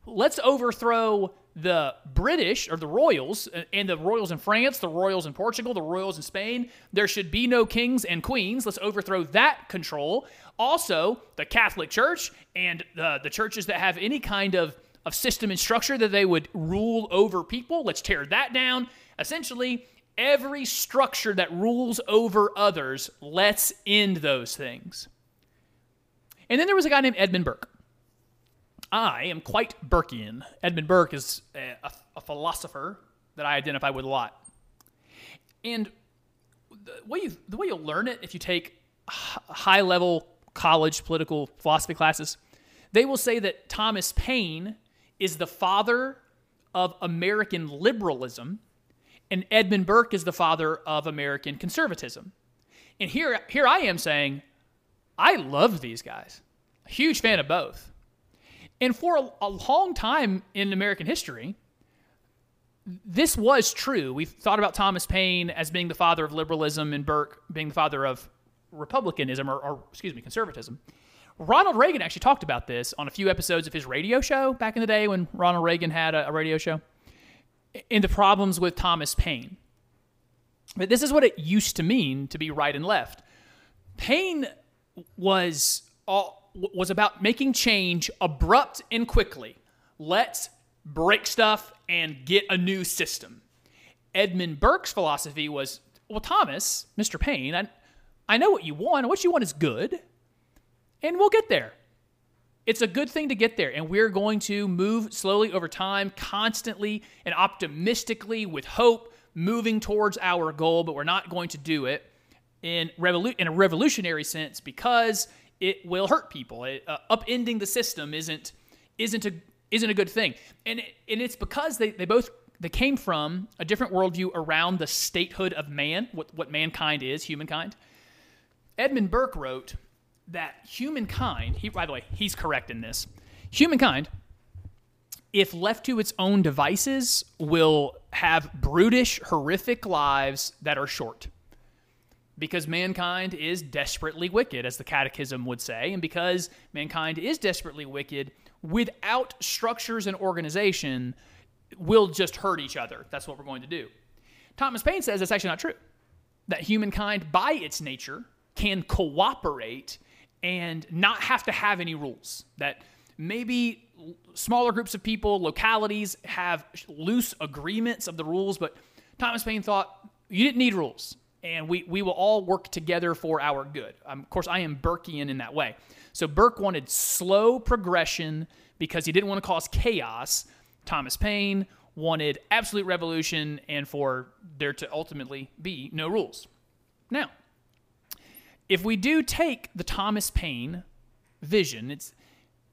let's overthrow the British or the royals uh, and the royals in France, the royals in Portugal, the royals in Spain. There should be no kings and queens. Let's overthrow that control. Also, the Catholic Church and the, the churches that have any kind of, of system and structure that they would rule over people, let's tear that down. Essentially, every structure that rules over others, let's end those things. And then there was a guy named Edmund Burke. I am quite Burkean. Edmund Burke is a, a, a philosopher that I identify with a lot. And the way, you, the way you'll learn it if you take high level college political philosophy classes, they will say that Thomas Paine is the father of American liberalism and Edmund Burke is the father of American conservatism. And here, here I am saying, I love these guys. Huge fan of both. And for a, a long time in American history, this was true. We've thought about Thomas Paine as being the father of liberalism and Burke being the father of republicanism or, or, excuse me, conservatism. Ronald Reagan actually talked about this on a few episodes of his radio show back in the day when Ronald Reagan had a, a radio show in the problems with Thomas Paine. But this is what it used to mean to be right and left. Paine was all, was about making change abrupt and quickly. Let's break stuff and get a new system. Edmund Burke's philosophy was, well, Thomas, Mr. Paine, I, I know what you want, what you want is good, and we'll get there. It's a good thing to get there, and we're going to move slowly over time, constantly and optimistically with hope, moving towards our goal, but we're not going to do it in, revolu- in a revolutionary sense because it will hurt people. It, uh, upending the system isn't isn't a isn't a good thing, and it, and it's because they, they both they came from a different worldview around the statehood of man, what what mankind is, humankind. Edmund Burke wrote that humankind. He by the way, he's correct in this. Humankind, if left to its own devices, will have brutish, horrific lives that are short because mankind is desperately wicked, as the Catechism would say, and because mankind is desperately wicked, without structures and organization, we'll just hurt each other. That's what we're going to do. Thomas Paine says that's actually not true. That humankind, by its nature, can cooperate and not have to have any rules. That maybe smaller groups of people, localities have loose agreements of the rules, but Thomas Paine thought you didn't need rules and we, we will all work together for our good. Um, of course, I am Burkean in that way. So Burke wanted slow progression because he didn't want to cause chaos. Thomas Paine wanted absolute revolution and for there to ultimately be no rules. Now, if we do take the Thomas Paine vision, it's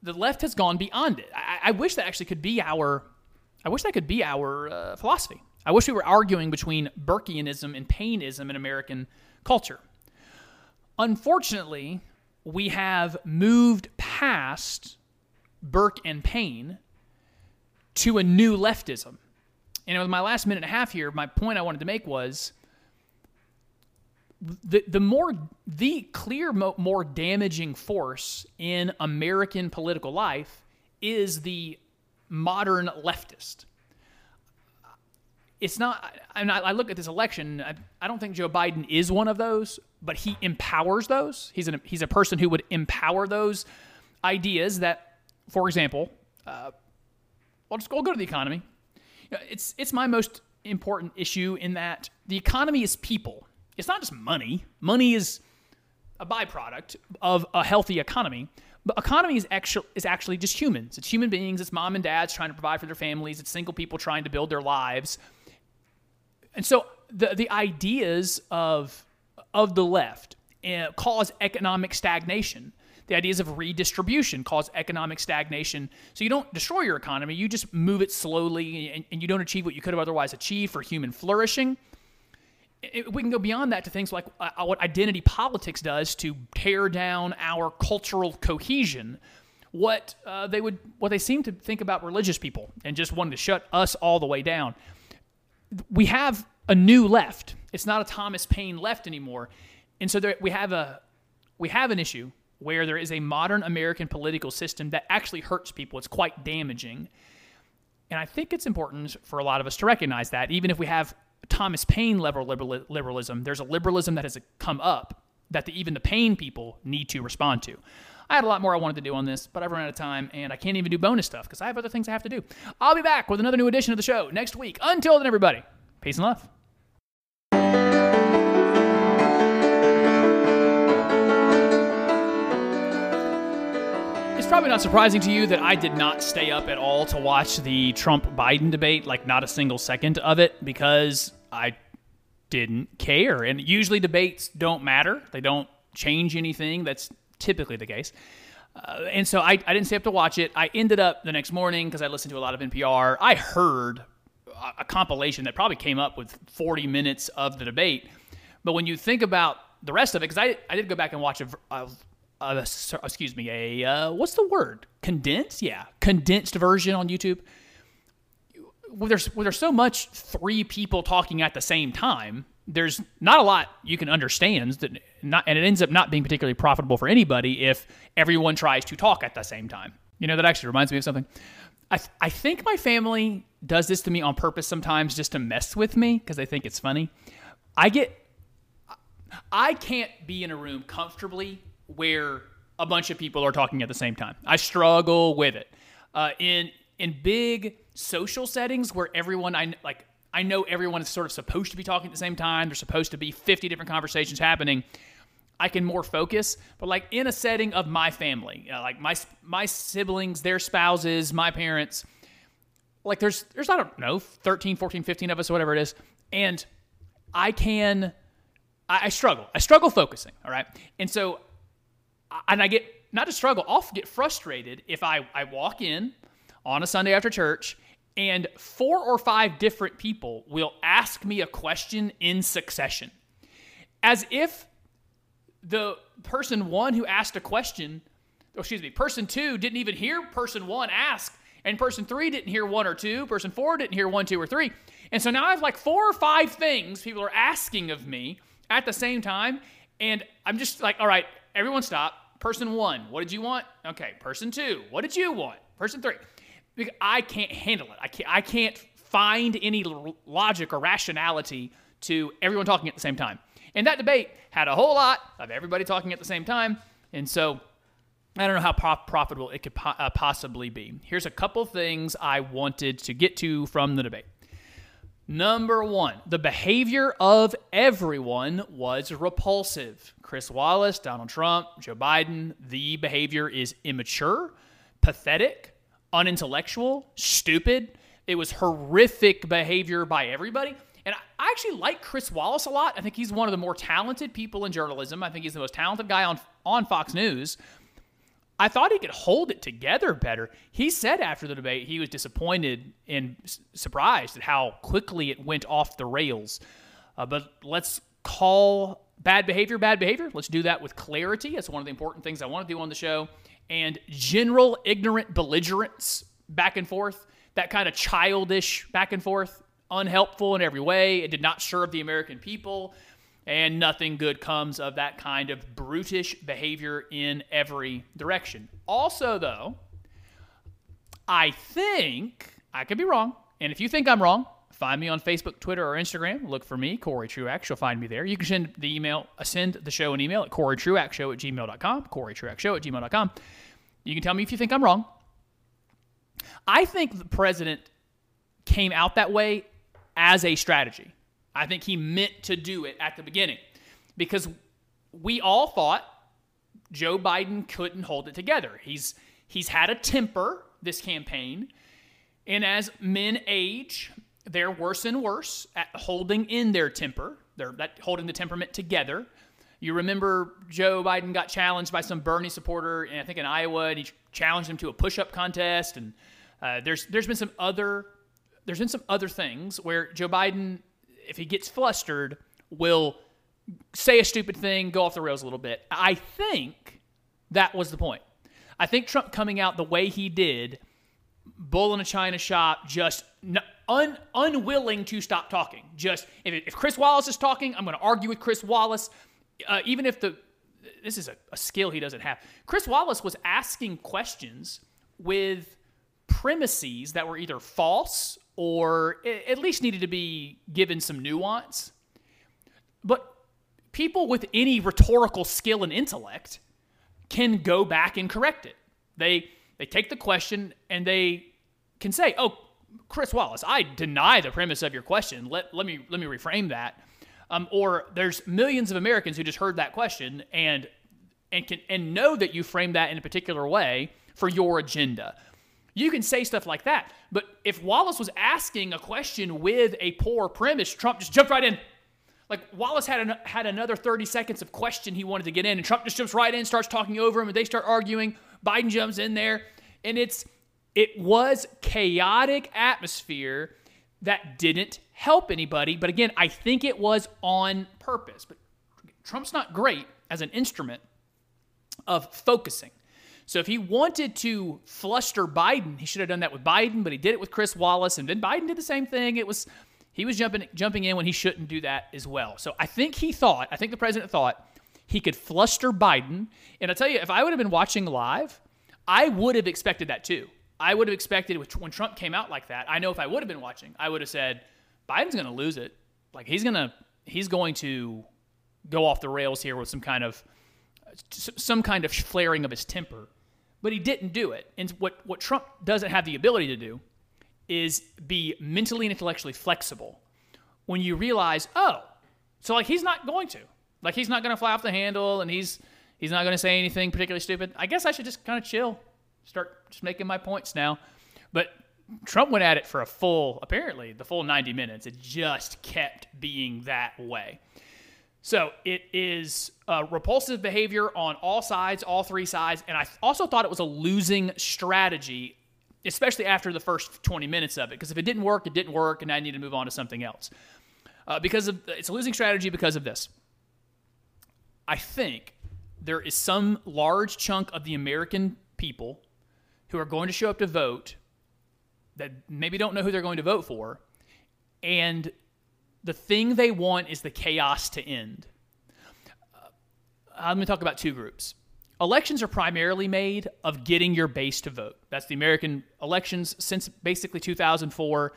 the left has gone beyond it. I, I wish that actually could be our, I wish that could be our uh, philosophy. I wish we were arguing between Burkeanism and Paineism in American culture. Unfortunately, we have moved past Burke and Paine to a new leftism. And with my last minute and a half here, my point I wanted to make was the the more the clear more damaging force in American political life is the modern leftist it's not. I, I look at this election. I, I, don't think Joe Biden is one of those, but he empowers those. He's an, he's a person who would empower those ideas. That, for example, uh, I'll just go, go to the economy. It's it's my most important issue in that the economy is people. It's not just money. Money is a byproduct of a healthy economy. But economy is actually is actually just humans. It's human beings. It's mom and dads trying to provide for their families. It's single people trying to build their lives. And so the the ideas of of the left uh, cause economic stagnation. The ideas of redistribution cause economic stagnation. So you don't destroy your economy, you just move it slowly and, and you don't achieve what you could have otherwise achieved for human flourishing. It, we can go beyond that to things like uh, what identity politics does to tear down our cultural cohesion. What uh, they would, what they seem to think about religious people, and just wanting to shut us all the way down we have a new left. It's not a Thomas Paine left anymore, and so there, we have a we have an issue where there is a modern American political system that actually hurts people. It's quite damaging, and I think it's important for a lot of us to recognize that, even if we have Thomas Paine level liberal, liberalism, there's a liberalism that has come up that the, even the Paine people need to respond to. I had a lot more I wanted to do on this, but I've run out of time and I can't even do bonus stuff because I have other things I have to do. I'll be back with another new edition of the show next week. Until then, everybody, peace and love. It's probably not surprising to you that I did not stay up at all to watch the Trump Biden debate, like not a single second of it, because I didn't care. And usually debates don't matter, they don't change anything. That's typically the case. Uh, and so I, I didn't stay up to watch it. I ended up the next morning because I listened to a lot of NPR. I heard a, a compilation that probably came up with 40 minutes of the debate. But when you think about the rest of it, because I, I did go back and watch a, a, a excuse me, a, uh, what's the word? Condensed? Yeah, condensed version on YouTube well, there's well, there's so much three people talking at the same time. There's not a lot you can understand that not, and it ends up not being particularly profitable for anybody if everyone tries to talk at the same time. You know that actually reminds me of something. I th- I think my family does this to me on purpose sometimes just to mess with me because they think it's funny. I get I can't be in a room comfortably where a bunch of people are talking at the same time. I struggle with it. Uh, in in big social settings where everyone I like I know everyone is sort of supposed to be talking at the same time. There's supposed to be 50 different conversations happening. I can more focus, but like in a setting of my family, you know, like my my siblings, their spouses, my parents, like there's there's I don't know 13, 14, 15 of us, whatever it is, and I can I, I struggle. I struggle focusing. All right, and so and I get not to struggle. I'll get frustrated if I I walk in on a Sunday after church, and four or five different people will ask me a question in succession. As if the person one who asked a question, oh, excuse me, person two didn't even hear person one ask, and person three didn't hear one or two, person four didn't hear one, two, or three. And so now I have like four or five things people are asking of me at the same time. And I'm just like, all right, everyone stop. Person one, what did you want? Okay. Person two, what did you want? Person three. I can't handle it. I can't, I can't find any logic or rationality to everyone talking at the same time. And that debate had a whole lot of everybody talking at the same time. And so I don't know how profitable it could po- uh, possibly be. Here's a couple things I wanted to get to from the debate. Number one, the behavior of everyone was repulsive. Chris Wallace, Donald Trump, Joe Biden, the behavior is immature, pathetic, unintellectual, stupid. It was horrific behavior by everybody. And I actually like Chris Wallace a lot. I think he's one of the more talented people in journalism. I think he's the most talented guy on on Fox News. I thought he could hold it together better. He said after the debate he was disappointed and surprised at how quickly it went off the rails. Uh, but let's call bad behavior bad behavior. Let's do that with clarity. That's one of the important things I want to do on the show and general ignorant belligerence back and forth, that kind of childish back and forth, unhelpful in every way. It did not serve the American people, and nothing good comes of that kind of brutish behavior in every direction. Also, though, I think, I could be wrong, and if you think I'm wrong, find me on Facebook, Twitter, or Instagram. Look for me, Cory Truax. You'll find me there. You can send the email, uh, send the show an email at CoryTruaxShow at gmail.com, CoryTruaxShow at gmail.com. You can tell me if you think I'm wrong. I think the president came out that way as a strategy. I think he meant to do it at the beginning because we all thought Joe Biden couldn't hold it together. He's he's had a temper this campaign, and as men age, they're worse and worse at holding in their temper. They're holding the temperament together. You remember Joe Biden got challenged by some Bernie supporter, and I think in Iowa, and he challenged him to a push-up contest. And uh, there's there's been some other there's been some other things where Joe Biden, if he gets flustered, will say a stupid thing, go off the rails a little bit. I think that was the point. I think Trump coming out the way he did, bull in a china shop, just un, unwilling to stop talking. Just if, if Chris Wallace is talking, I'm going to argue with Chris Wallace, uh, even if the this is a, a skill he doesn't have. Chris Wallace was asking questions with premises that were either false or at least needed to be given some nuance. But people with any rhetorical skill and intellect can go back and correct it. They they take the question and they can say, "Oh, Chris Wallace, I deny the premise of your question. Let let me let me reframe that." Um, or there's millions of Americans who just heard that question and and can and know that you framed that in a particular way for your agenda. You can say stuff like that. But if Wallace was asking a question with a poor premise, Trump just jumped right in. Like Wallace had an, had another 30 seconds of question he wanted to get in, and Trump just jumps right in, starts talking over him, and they start arguing. Biden jumps in there, and it's it was chaotic atmosphere that didn't help anybody. But again, I think it was on purpose. But Trump's not great as an instrument of focusing. So if he wanted to fluster Biden, he should have done that with Biden, but he did it with Chris Wallace, and then Biden did the same thing. It was he was jumping jumping in when he shouldn't do that as well. So I think he thought, I think the president thought he could fluster Biden. And I tell you, if I would have been watching live, I would have expected that too. I would have expected when Trump came out like that. I know if I would have been watching, I would have said Biden's going to lose it. Like he's going to he's going to go off the rails here with some kind of some kind of flaring of his temper. But he didn't do it. And what what Trump doesn't have the ability to do is be mentally and intellectually flexible. When you realize, oh, so like he's not going to. Like he's not going to fly off the handle and he's he's not going to say anything particularly stupid. I guess I should just kind of chill. Start just making my points now. But Trump went at it for a full, apparently, the full 90 minutes. It just kept being that way. So it is uh, repulsive behavior on all sides, all three sides. And I also thought it was a losing strategy, especially after the first 20 minutes of it. Because if it didn't work, it didn't work, and I need to move on to something else. Uh, because of it's a losing strategy because of this. I think there is some large chunk of the American people who are going to show up to vote that maybe don't know who they're going to vote for, and the thing they want is the chaos to end. Uh, I'm going to talk about two groups. Elections are primarily made of getting your base to vote. That's the American elections since basically 2004.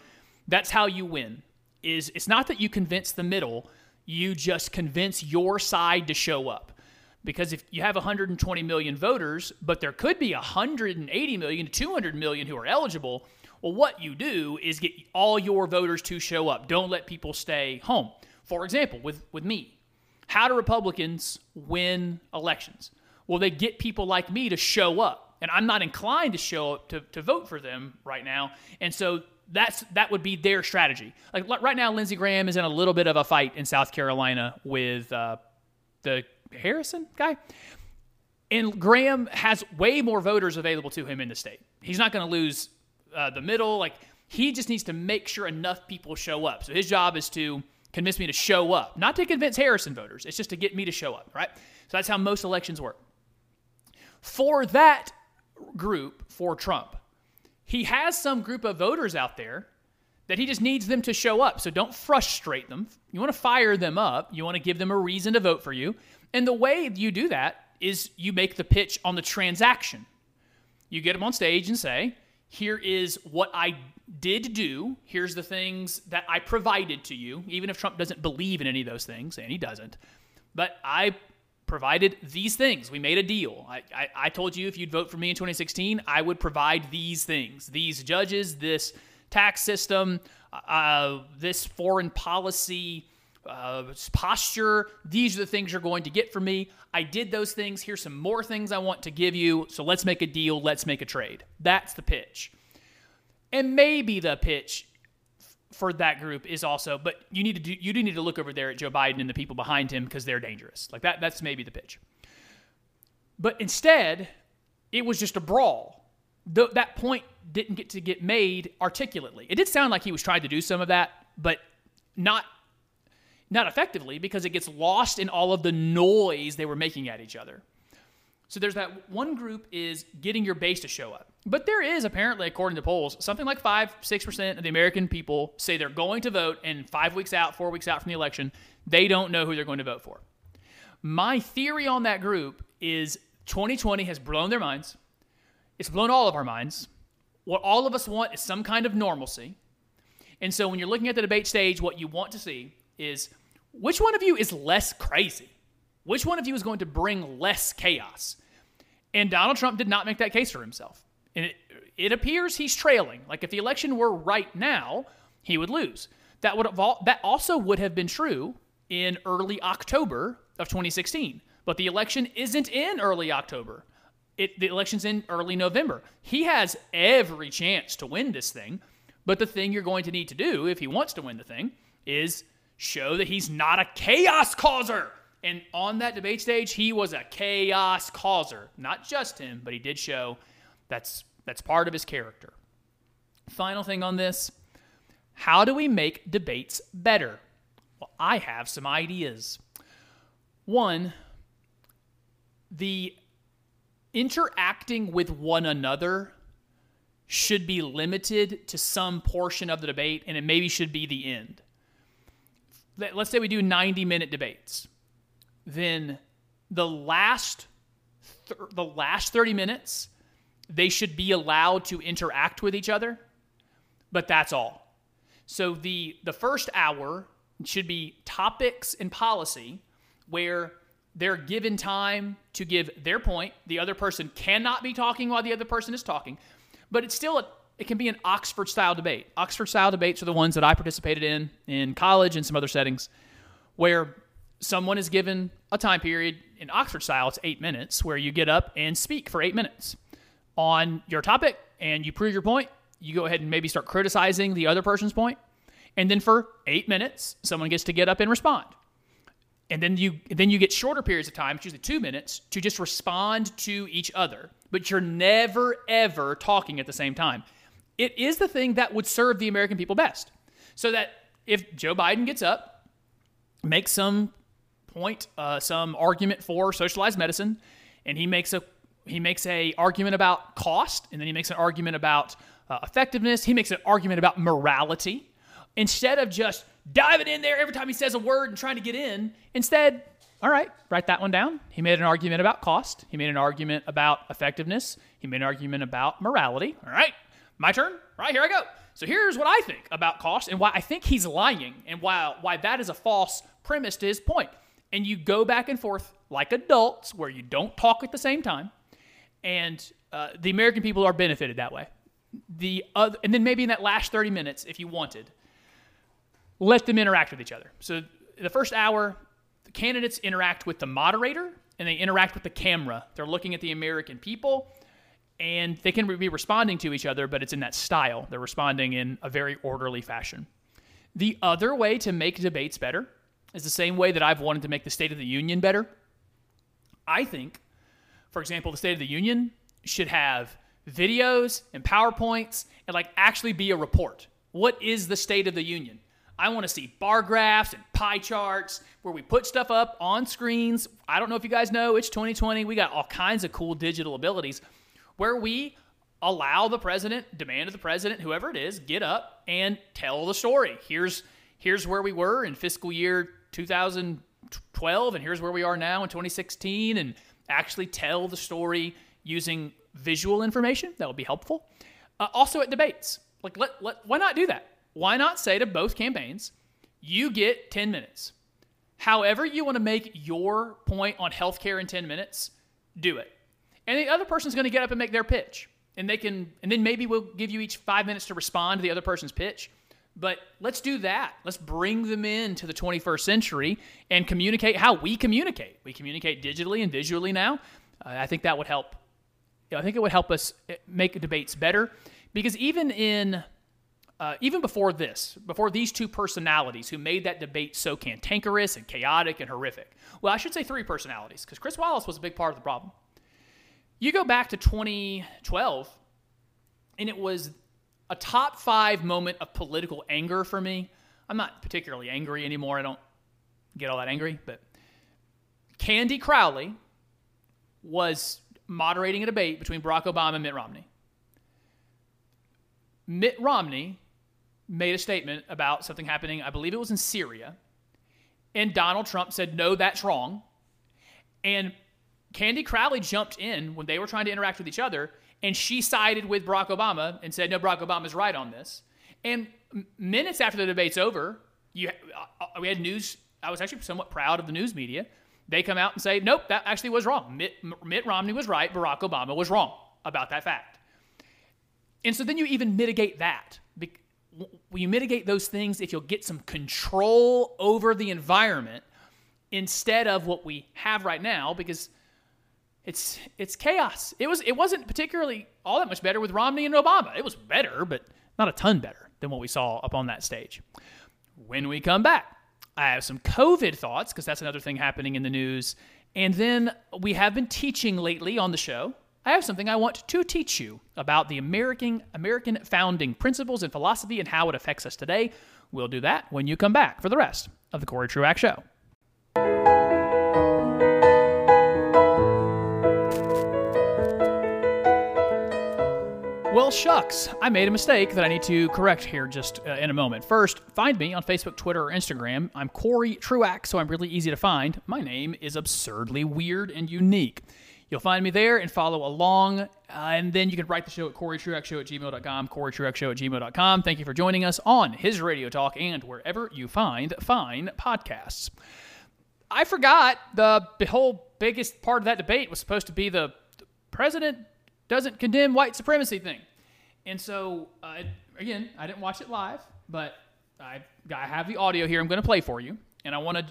That's how you win. Is it's not that you convince the middle, you just convince your side to show up. Because if you have 120 million voters, but there could be 180 million to 200 million who are eligible, well, what you do is get all your voters to show up. Don't let people stay home. For example, with, with me, how do Republicans win elections? Well, they get people like me to show up. And I'm not inclined to show up to, to vote for them right now. And so that's that would be their strategy. Like right now, Lindsey Graham is in a little bit of a fight in South Carolina with uh, the Harrison guy. And Graham has way more voters available to him in the state. He's not going to lose uh, the middle. Like he just needs to make sure enough people show up. So his job is to convince me to show up, not to convince Harrison voters. It's just to get me to show up, right? So that's how most elections work. For that group, for Trump, he has some group of voters out there that he just needs them to show up. So don't frustrate them. You want to fire them up. You want to give them a reason to vote for you. And the way you do that is you make the pitch on the transaction. You get them on stage and say, here is what I did do. Here's the things that I provided to you, even if Trump doesn't believe in any of those things, and he doesn't. But I provided these things. We made a deal. I, I, I, told you if you'd vote for me in 2016, I would provide these things these judges, this tax system, uh, this foreign policy uh, posture. These are the things you're going to get from me. I did those things. Here's some more things I want to give you. So let's make a deal. Let's make a trade. That's the pitch. And maybe the pitch for that group is also, but you need to do, you do need to look over there at Joe Biden and the people behind him because they're dangerous. Like that, that's maybe the pitch. But instead, it was just a brawl. That point didn't get to get made articulately. It did sound like he was trying to do some of that, but not not effectively because it gets lost in all of the noise they were making at each other. So there's that one group is getting your base to show up. But there is apparently, according to polls, something like five, six percent of the American people say they're going to vote, and five weeks out, four weeks out from the election, they don't know who they're going to vote for. My theory on that group is 2020 has blown their minds. It's blown all of our minds. What all of us want is some kind of normalcy. And so when you're looking at the debate stage, what you want to see is which one of you is less crazy? Which one of you is going to bring less chaos? And Donald Trump did not make that case for himself. And it, it appears he's trailing. Like if the election were right now, he would lose. That would have that also would have been true in early October of 2016. But the election isn't in early October. It, the election's in early November. He has every chance to win this thing. But the thing you're going to need to do if he wants to win the thing is show that he's not a chaos causer. And on that debate stage, he was a chaos causer. Not just him, but he did show that's that's part of his character. Final thing on this, how do we make debates better? Well, I have some ideas. One, the interacting with one another should be limited to some portion of the debate and it maybe should be the end. Let- Let's say we do 90 minute debates. Then the last th- the last 30 minutes they should be allowed to interact with each other, but that's all. So the the first hour should be topics and policy where they're given time to give their point. The other person cannot be talking while the other person is talking, but it's still a, it can be an Oxford style debate. Oxford style debates are the ones that I participated in in college and some other settings where someone is given a time period in Oxford style, it's eight minutes, where you get up and speak for eight minutes on your topic and you prove your point. You go ahead and maybe start criticizing the other person's point. And then for eight minutes, someone gets to get up and respond. And then you then you get shorter periods of time, usually two minutes, to just respond to each other. But you're never ever talking at the same time. It is the thing that would serve the American people best. So that if Joe Biden gets up, makes some point, uh, some argument for socialized medicine, and he makes a he makes a argument about cost, and then he makes an argument about uh, effectiveness. He makes an argument about morality. Instead of just diving in there every time he says a word and trying to get in, instead, all right, write that one down. He made an argument about cost. He made an argument about effectiveness. He made an argument about morality. All right, my turn. Right here I go. So here's what I think about cost and why I think he's lying and why why that is a false premise to his point. And you go back and forth like adults, where you don't talk at the same time, and uh, the American people are benefited that way. The other, and then maybe in that last 30 minutes, if you wanted, let them interact with each other. So the first hour, the candidates interact with the moderator and they interact with the camera. They're looking at the American people and they can be responding to each other, but it's in that style. They're responding in a very orderly fashion. The other way to make debates better is the same way that I've wanted to make the State of the Union better. I think, for example, the State of the Union should have videos and PowerPoints and like actually be a report. What is the State of the Union? I want to see bar graphs and pie charts where we put stuff up on screens. I don't know if you guys know, it's 2020. We got all kinds of cool digital abilities where we allow the president, demand of the president, whoever it is, get up and tell the story. Here's here's where we were in fiscal year 2012 and here's where we are now in 2016 and actually tell the story using visual information that would be helpful. Uh, also at debates. Like let, let why not do that? Why not say to both campaigns, you get 10 minutes. However you want to make your point on healthcare in 10 minutes, do it. And the other person's going to get up and make their pitch. And they can and then maybe we'll give you each 5 minutes to respond to the other person's pitch. But let's do that. Let's bring them into the 21st century and communicate how we communicate. We communicate digitally and visually now. Uh, I think that would help. I think it would help us eh, make debates better because even in uh, even before this, before these two personalities who made that debate so cantankerous and chaotic and horrific. Well, I should say three personalities because Chris Wallace was a big part of the problem. You go back to 2012, and it was a top five moment of political anger for me. I'm not particularly angry anymore. I don't get all that angry, but Candy Crowley was moderating a debate between Barack Obama and Mitt Romney. Mitt Romney made a statement about something happening, I believe it was in Syria. And Donald Trump said, no, that's wrong. And Candy Crowley jumped in when they were trying to interact with each other, and she sided with Barack Obama and said, no, Barack Obama's right on this. And minutes after the debate's over, you, uh, uh, we had news. I was actually somewhat proud of the news media. They come out and say, nope, that actually was wrong. Mitt, Mitt Romney was right. Barack Obama was wrong about that fact. And so then you even mitigate that. You mitigate those things if you'll get some control over the environment instead of what we have right now? Because it's it's chaos. It was it wasn't particularly all that much better with Romney and Obama. It was better, but not a ton better than what we saw up on that stage. When we come back, I have some COVID thoughts because that's another thing happening in the news. And then we have been teaching lately on the show. I have something I want to teach you about the American American founding principles and philosophy and how it affects us today. We'll do that when you come back for the rest of the Cory Truax Show. Well, shucks, I made a mistake that I need to correct here just uh, in a moment. First, find me on Facebook, Twitter, or Instagram. I'm Cory Truax, so I'm really easy to find. My name is absurdly weird and unique. You'll find me there and follow along. Uh, and then you can write the show at CoryTruaxShow at gmail.com, CoryTruaxShow at gmail.com. Thank you for joining us on his Radio Talk and wherever you find fine podcasts. I forgot the, whole biggest part of that debate was supposed to be the president doesn't condemn white supremacy thing. And so, uh, again, I didn't watch it live, but I, I have the audio here. I'm going to play for you, and I want to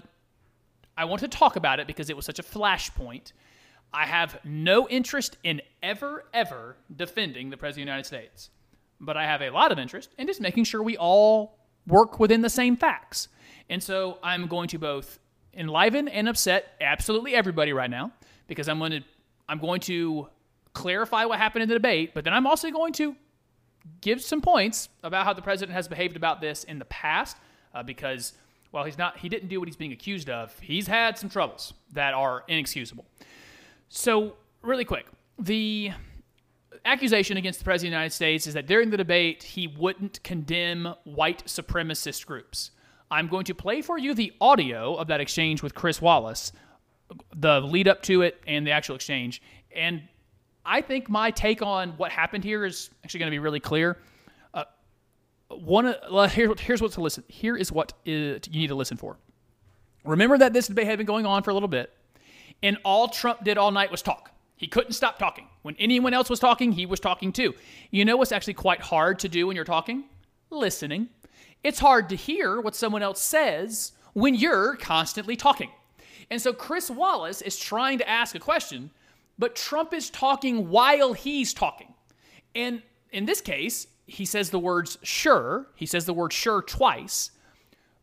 I want to talk about it because it was such a flashpoint. I have no interest in ever, ever defending the President of the United States, but I have a lot of interest in just making sure we all work within the same facts. And so I'm going to both enliven and upset absolutely everybody right now because I'm going to I'm going to clarify what happened in the debate, but then I'm also going to give some points about how the president has behaved about this in the past uh, because while he's not he didn't do what he's being accused of he's had some troubles that are inexcusable. So really quick the accusation against the president of the united states is that during the debate he wouldn't condemn white supremacist groups. I'm going to play for you the audio of that exchange with chris wallace the lead up to it and the actual exchange and I think my take on what happened here is actually going to be really clear. Uh, one, uh, here, here's what to listen. Here is what is, you need to listen for. Remember that this debate had been going on for a little bit, and all Trump did all night was talk. He couldn't stop talking. When anyone else was talking, he was talking too. You know what's actually quite hard to do when you're talking? Listening. It's hard to hear what someone else says when you're constantly talking. And so Chris Wallace is trying to ask a question but Trump is talking while he's talking. And in this case, he says the words sure. He says the word sure twice.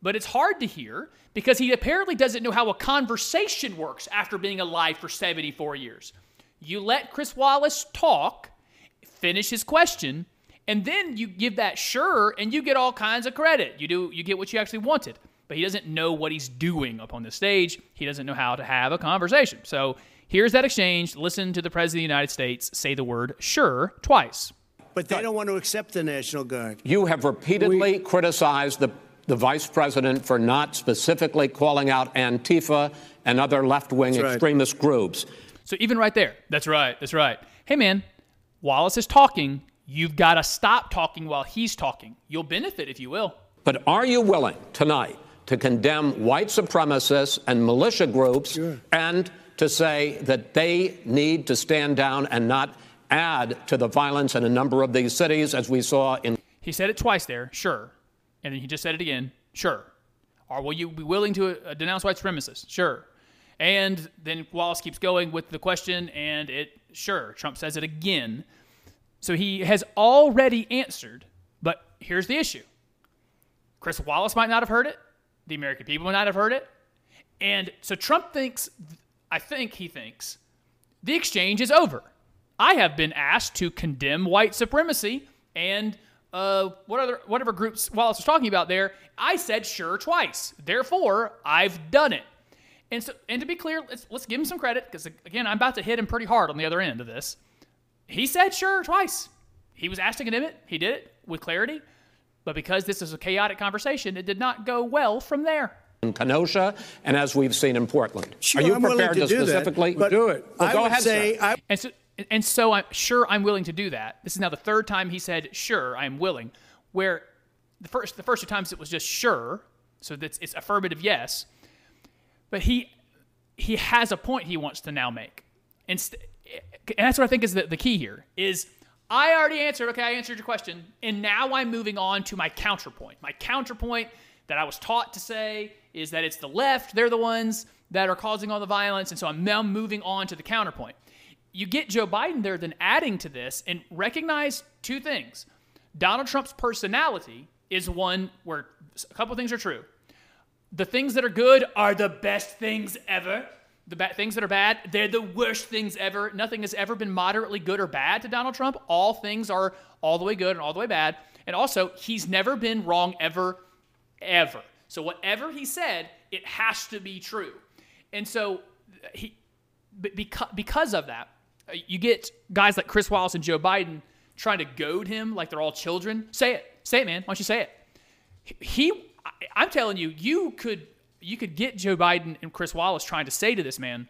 But it's hard to hear because he apparently doesn't know how a conversation works after being alive for 74 years. You let Chris Wallace talk, finish his question, and then you give that sure and you get all kinds of credit. You do you get what you actually wanted. But he doesn't know what he's doing up on the stage. He doesn't know how to have a conversation. So Here's that exchange. Listen to the President of the United States say the word sure twice. But they don't want to accept the National Guard. You have repeatedly criticized the, the vice president for not specifically calling out Antifa and other left wing That's right. extremist groups. So even right there, that's right, that's right. Hey man, Wallace is talking. You've got to stop talking while he's talking. You'll benefit if you will. But are you willing tonight to condemn white supremacists and militia groups and to say that they need to stand down and not add to the violence in a number of these cities, as we saw in He said it twice there, sure. And then he just said it again, sure. Or will you be willing to uh, denounce white supremacists? Sure. And then Wallace keeps going with the question, and it, sure. Trump says it again. So he has already answered, but here's the issue Chris Wallace might not have heard it, the American people might not have heard it. And so Trump thinks, I think he thinks, the exchange is over. I have been asked to condemn white supremacy and uh, what other, whatever groups Wallace was talking about there. I said sure twice. Therefore, I've done it. And so, and to be clear, let's let's give him some credit because again, I'm about to hit him pretty hard on the other end of this. He said sure twice. He was asked to condemn it. He did it with clarity. But because this is a chaotic conversation, it did not go well from there. In Kenosha, and as we've seen in Portland. Sure, Are you I'm prepared to do that, specifically but do it? Well, I go would ahead, say. I, And so, and so I'm sure I'm willing to do that. This is now the third time he said sure I'm willing. Where the first the first two times it was just sure, so that's it's affirmative yes. But he he has a point he wants to now make, and, st- and that's what I think is the, the key here is. I already answered. Okay, I answered your question, and now I'm moving on to my counterpoint. My counterpoint that I was taught to say is that it's the left; they're the ones that are causing all the violence, and so I'm now moving on to the counterpoint you get Joe Biden there, then adding to this, and recognize two things. Donald Trump's personality is one where a couple things are true. The things that are good are the best things ever. The bad things that are bad, they're the worst things ever. Nothing has ever been moderately good or bad to Donald Trump. All things are all the way good and all the way bad. And also, he's never been wrong ever, ever. So whatever he said, it has to be true. And so he, because, because of that, uh, you get guys like Chris Wallace and Joe Biden trying to goad him like they're all children. Say it, say it, man. Why don't you say it? He, I'm telling you, you could you could get Joe Biden and Chris Wallace trying to say to this man,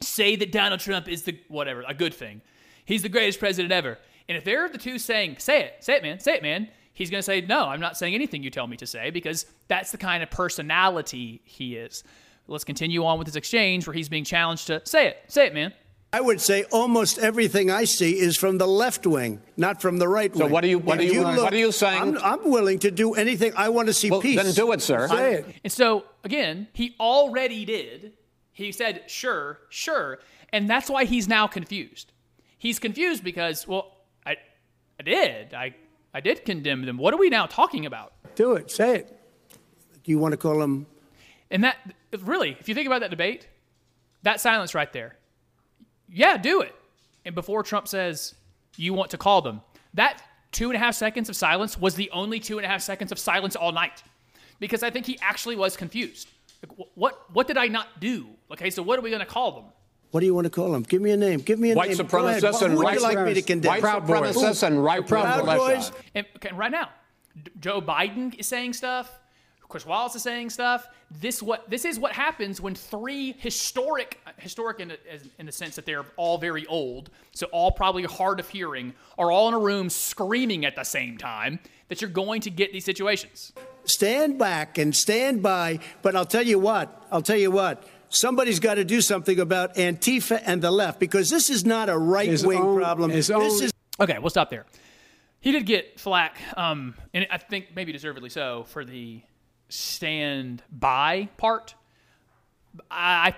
say that Donald Trump is the whatever a good thing. He's the greatest president ever. And if they're the two saying, say it, say it, man, say it, man, he's going to say, no, I'm not saying anything you tell me to say because that's the kind of personality he is. Let's continue on with this exchange where he's being challenged to say it, say it, man. I would say almost everything I see is from the left wing, not from the right wing. So what are you- what are you- what are you saying? I'm, I'm willing to do anything. I want to see Well, peace. then do it, sir. Say it. And so, again, he already did. He said, sure, sure. And that's why he's now confused. He's confused because, well, I, I did. I, I did condemn them. What are we now talking about? Do it. Say it. Do you want to call them? And that, really, if you think about that debate, that silence right there, yeah, do it. And before Trump says, you want to call them, that two and a half seconds of silence was the only two and a half seconds of silence all night. Because I think he actually was confused. Like, what, what did I not do? Okay, so what are we going to call them? What do you want to call him? Give me a name. Give me a White name. Go ahead. supremacists Who and would right you like me to condemn? White supremacists and right Proud Boys. And okay, right now, Joe Biden is saying stuff. Chris Wallace is saying stuff. This what this is what happens when three historic historic in the, in the sense that they're all very old, so all probably hard of hearing, are all in a room screaming at the same time. That you're going to get these situations. stand back and stand by. But I'll tell you what, I'll tell you what, somebody's got to do something about Antifa and the left because this is not a right wing own- problem. This own- is Okay, we'll stop there. He did get flack, um, and I think maybe deservedly so, for the stand by part. I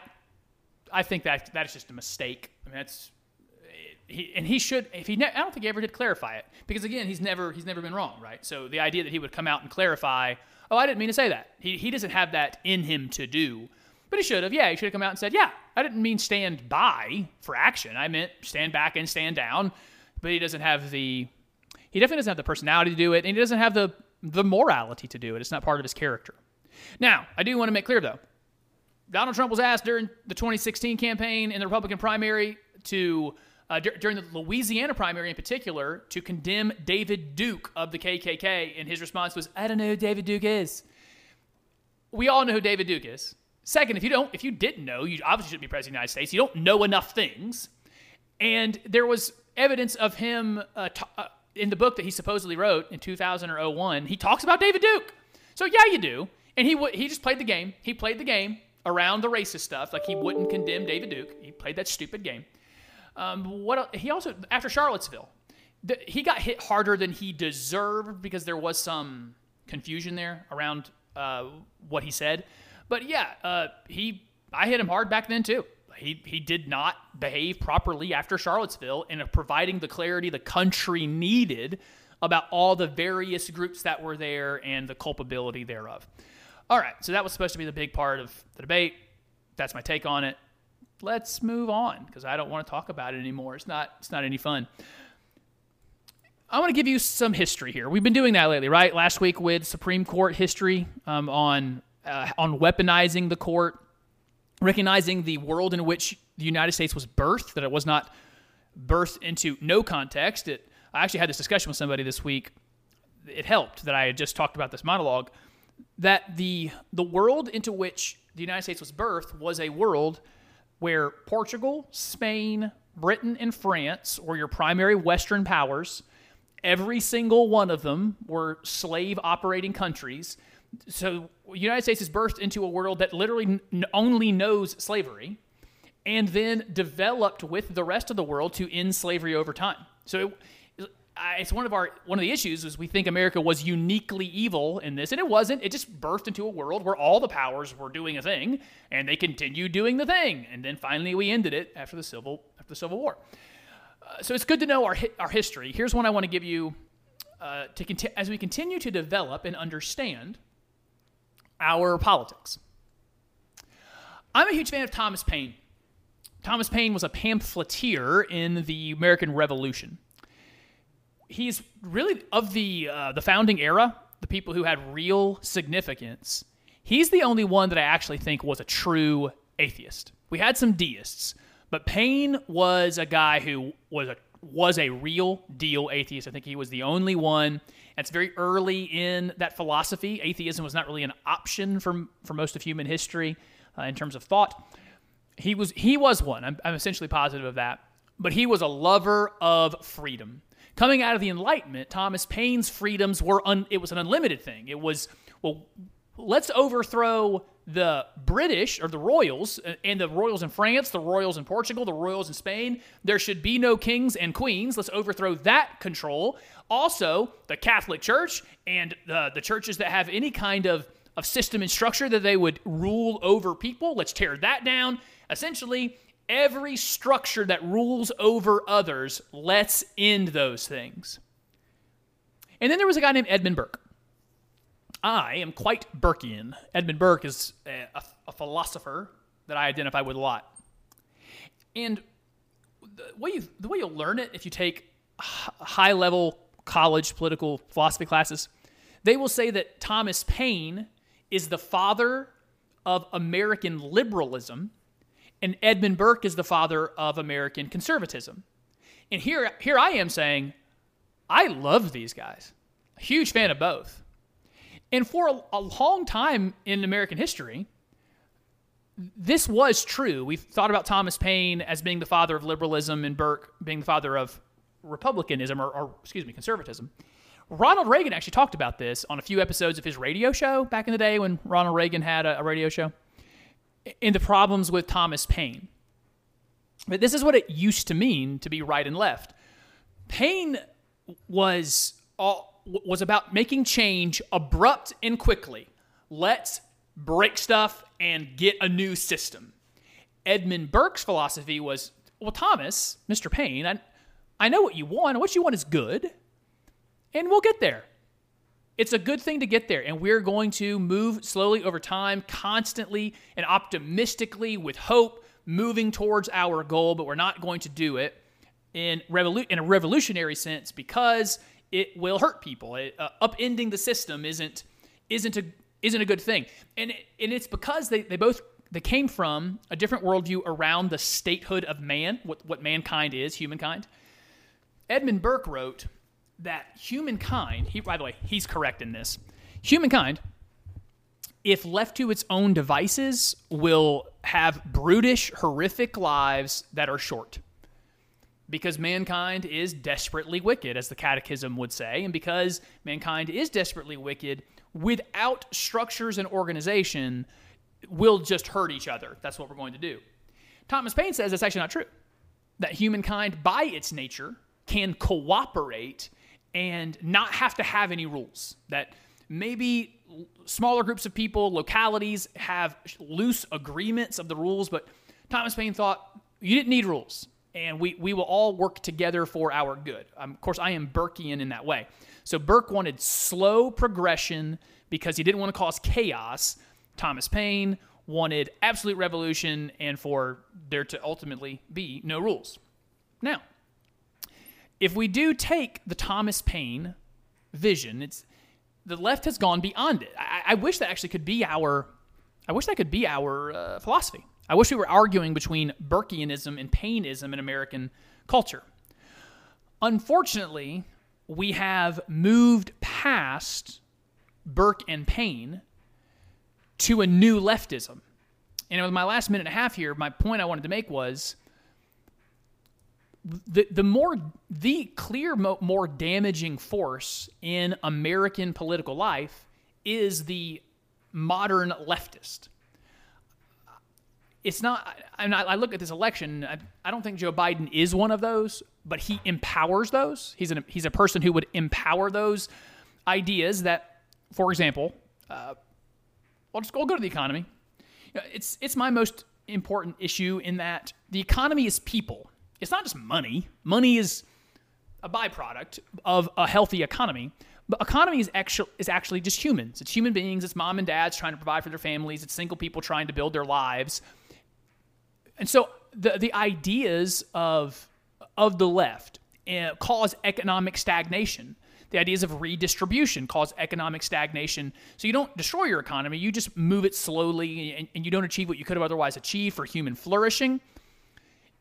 I think that that is just a mistake. I mean, that's he, and he should if he ne- I don't think he ever did clarify it because again he's never he's never been wrong right so the idea that he would come out and clarify oh I didn't mean to say that he, he doesn't have that in him to do but he should have. Yeah he should have come out and said yeah I didn't mean stand by for action. I meant stand back and stand down. But he doesn't have the he definitely doesn't have the personality to do it and he doesn't have the the morality to do it. It's not part of his character. Now I do want to make clear though Donald Trump was asked during the 2016 campaign in the Republican primary to, uh, dur- during the Louisiana primary in particular, to condemn David Duke of the KKK, and his response was, "I don't know who David Duke is." We all know who David Duke is. Second, if you don't, if you didn't know, you obviously shouldn't be president of the United States. You don't know enough things, and there was evidence of him uh, t- uh, in the book that he supposedly wrote in 2000 or 01. He talks about David Duke. So yeah, you do. And he w- he just played the game. He played the game around the racist stuff. Like he wouldn't condemn David Duke. He played that stupid game. Um, what he also after Charlottesville, he got hit harder than he deserved because there was some confusion there around uh, what he said. But yeah, uh, he I hit him hard back then too. He he did not behave properly after Charlottesville in providing the clarity the country needed about all the various groups that were there and the culpability thereof. All right, so that was supposed to be the big part of the debate. That's my take on it. Let's move on because I don't want to talk about it anymore. It's not it's not any fun. I want to give you some history here. We've been doing that lately, right? Last week with Supreme Court history um, on uh, on weaponizing the court. recognizing the world in which the United States was birthed, that it was not birthed into no context. It, I actually had this discussion with somebody this week. It helped that I had just talked about this monologue. That the the world into which the United States was birthed was a world where Portugal, Spain, Britain, and France were your primary Western powers. Every single one of them were slave operating countries. So, United States is birthed into a world that literally n- only knows slavery and then developed with the rest of the world to end slavery over time. So, it, it's one of our one of the issues is we think America was uniquely evil in this, and it wasn't. It just birthed into a world where all the powers were doing a thing, and they continued doing the thing, and then finally we ended it after the civil after the Civil War. Uh, so it's good to know our our history. Here's one I want to give you uh, to conti- as we continue to develop and understand our politics. I'm a huge fan of Thomas Paine. Thomas Paine was a pamphleteer in the American Revolution he's really of the uh, the founding era, the people who had real significance. He's the only one that I actually think was a true atheist. We had some deists, but Paine was a guy who was a was a real deal atheist. I think he was the only one. It's very early in that philosophy. Atheism was not really an option for for most of human history uh, in terms of thought. He was he was one. I'm, I'm essentially positive of that. But he was a lover of freedom. Coming out of the Enlightenment, Thomas Paine's freedoms were un, it was an unlimited thing. It was well, let's overthrow the British or the royals uh, and the royals in France, the royals in Portugal, the royals in Spain. There should be no kings and queens. Let's overthrow that control. Also, the Catholic Church and the, the churches that have any kind of, of system and structure that they would rule over people. Let's tear that down. Essentially, every structure that rules over others, let's end those things. And then there was a guy named Edmund Burke. I am quite Burkean. Edmund Burke is a, a, a philosopher that I identify with a lot. And the way, you, the way you'll learn it if you take high level college political philosophy classes, they will say that Thomas Paine is the father of American liberalism and Edmund Burke is the father of American conservatism. And here, here I am saying, I love these guys. A huge fan of both. And for a, a long time in American history, this was true. We've thought about Thomas Paine as being the father of liberalism and Burke being the father of republicanism or, or excuse me, conservatism. Ronald Reagan actually talked about this on a few episodes of his radio show back in the day when Ronald Reagan had a, a radio show in the problems with Thomas Paine. But this is what it used to mean to be right and left. Paine was all, was about making change abrupt and quickly. Let's break stuff and get a new system. Edmund Burke's philosophy was, well, Thomas, Mr. Paine, I, I know what you want, what you want is good, and we'll get there. It's a good thing to get there, and we're going to move slowly over time, constantly and optimistically with hope, moving towards our goal, but we're not going to do it in, revolu- in a revolutionary sense because it will hurt people. It, uh, upending the system isn't isn't a isn't a good thing, and it, and it's because they, they both they came from a different worldview around the statehood of man, what what mankind is, humankind. Edmund Burke wrote that humankind, he, by the way, he's correct in this. Humankind, if left to its own devices, will have brutish, horrific lives that are short. Because mankind is desperately wicked, as the Catechism would say, and because mankind is desperately wicked, without structures and organization, we'll just hurt each other. That's what we're going to do. Thomas Paine says that's actually not true. That humankind, by its nature, can cooperate and not have to have any rules. That maybe smaller groups of people, localities have loose agreements of the rules, but Thomas Paine thought you didn't need rules, and we, we will all work together for our good. Um, of course, I am Burkean in that way. So Burke wanted slow progression because he didn't want to cause chaos. Thomas Paine wanted absolute revolution and for there to ultimately be no rules. Now, if we do take the Thomas Paine vision, it's the left has gone beyond it. I, I wish that actually could be our, I wish that could be our uh, philosophy. I wish we were arguing between Burkeanism and Paineism in American culture. Unfortunately, we have moved past Burke and Paine to a new leftism. And with my last minute and a half here, my point I wanted to make was the the more the clear mo- more damaging force in American political life is the modern leftist. It's not. I, I look at this election. I, I don't think Joe Biden is one of those, but he empowers those. He's an, he's a person who would empower those ideas that, for example, uh, I'll just we'll go to the economy. You know, it's it's my most important issue in that the economy is people. It's not just money. Money is a byproduct of a healthy economy. But economy is actually is actually just humans. It's human beings. It's mom and dads trying to provide for their families. It's single people trying to build their lives. And so the the ideas of of the left uh, cause economic stagnation. The ideas of redistribution cause economic stagnation. So you don't destroy your economy, you just move it slowly and, and you don't achieve what you could have otherwise achieved for human flourishing.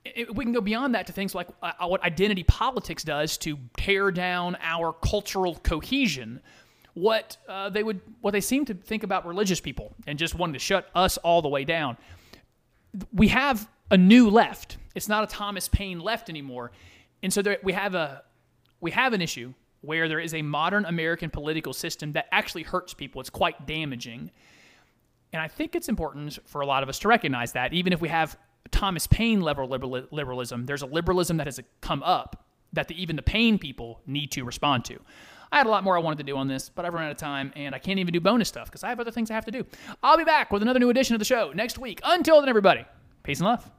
It, we can go beyond that to things like uh, what identity politics does to tear down our cultural cohesion. What uh, they would, what they seem to think about religious people, and just wanting to shut us all the way down we have a new left. It's not a Thomas Paine left anymore, and so there, we have a we have an issue where there is a modern American political system that actually hurts people. It's quite damaging, and I think it's important for a lot of us to recognize that, even if we have Thomas Paine level liberal, liberalism, there's a liberalism that has come up that the, even the Paine people need to respond to. I had a lot more I wanted to do on this, but I've run out of time, and I can't even do bonus stuff because I have other things I have to do. I'll be back with another new edition of the show next week. Until then, everybody, peace and love.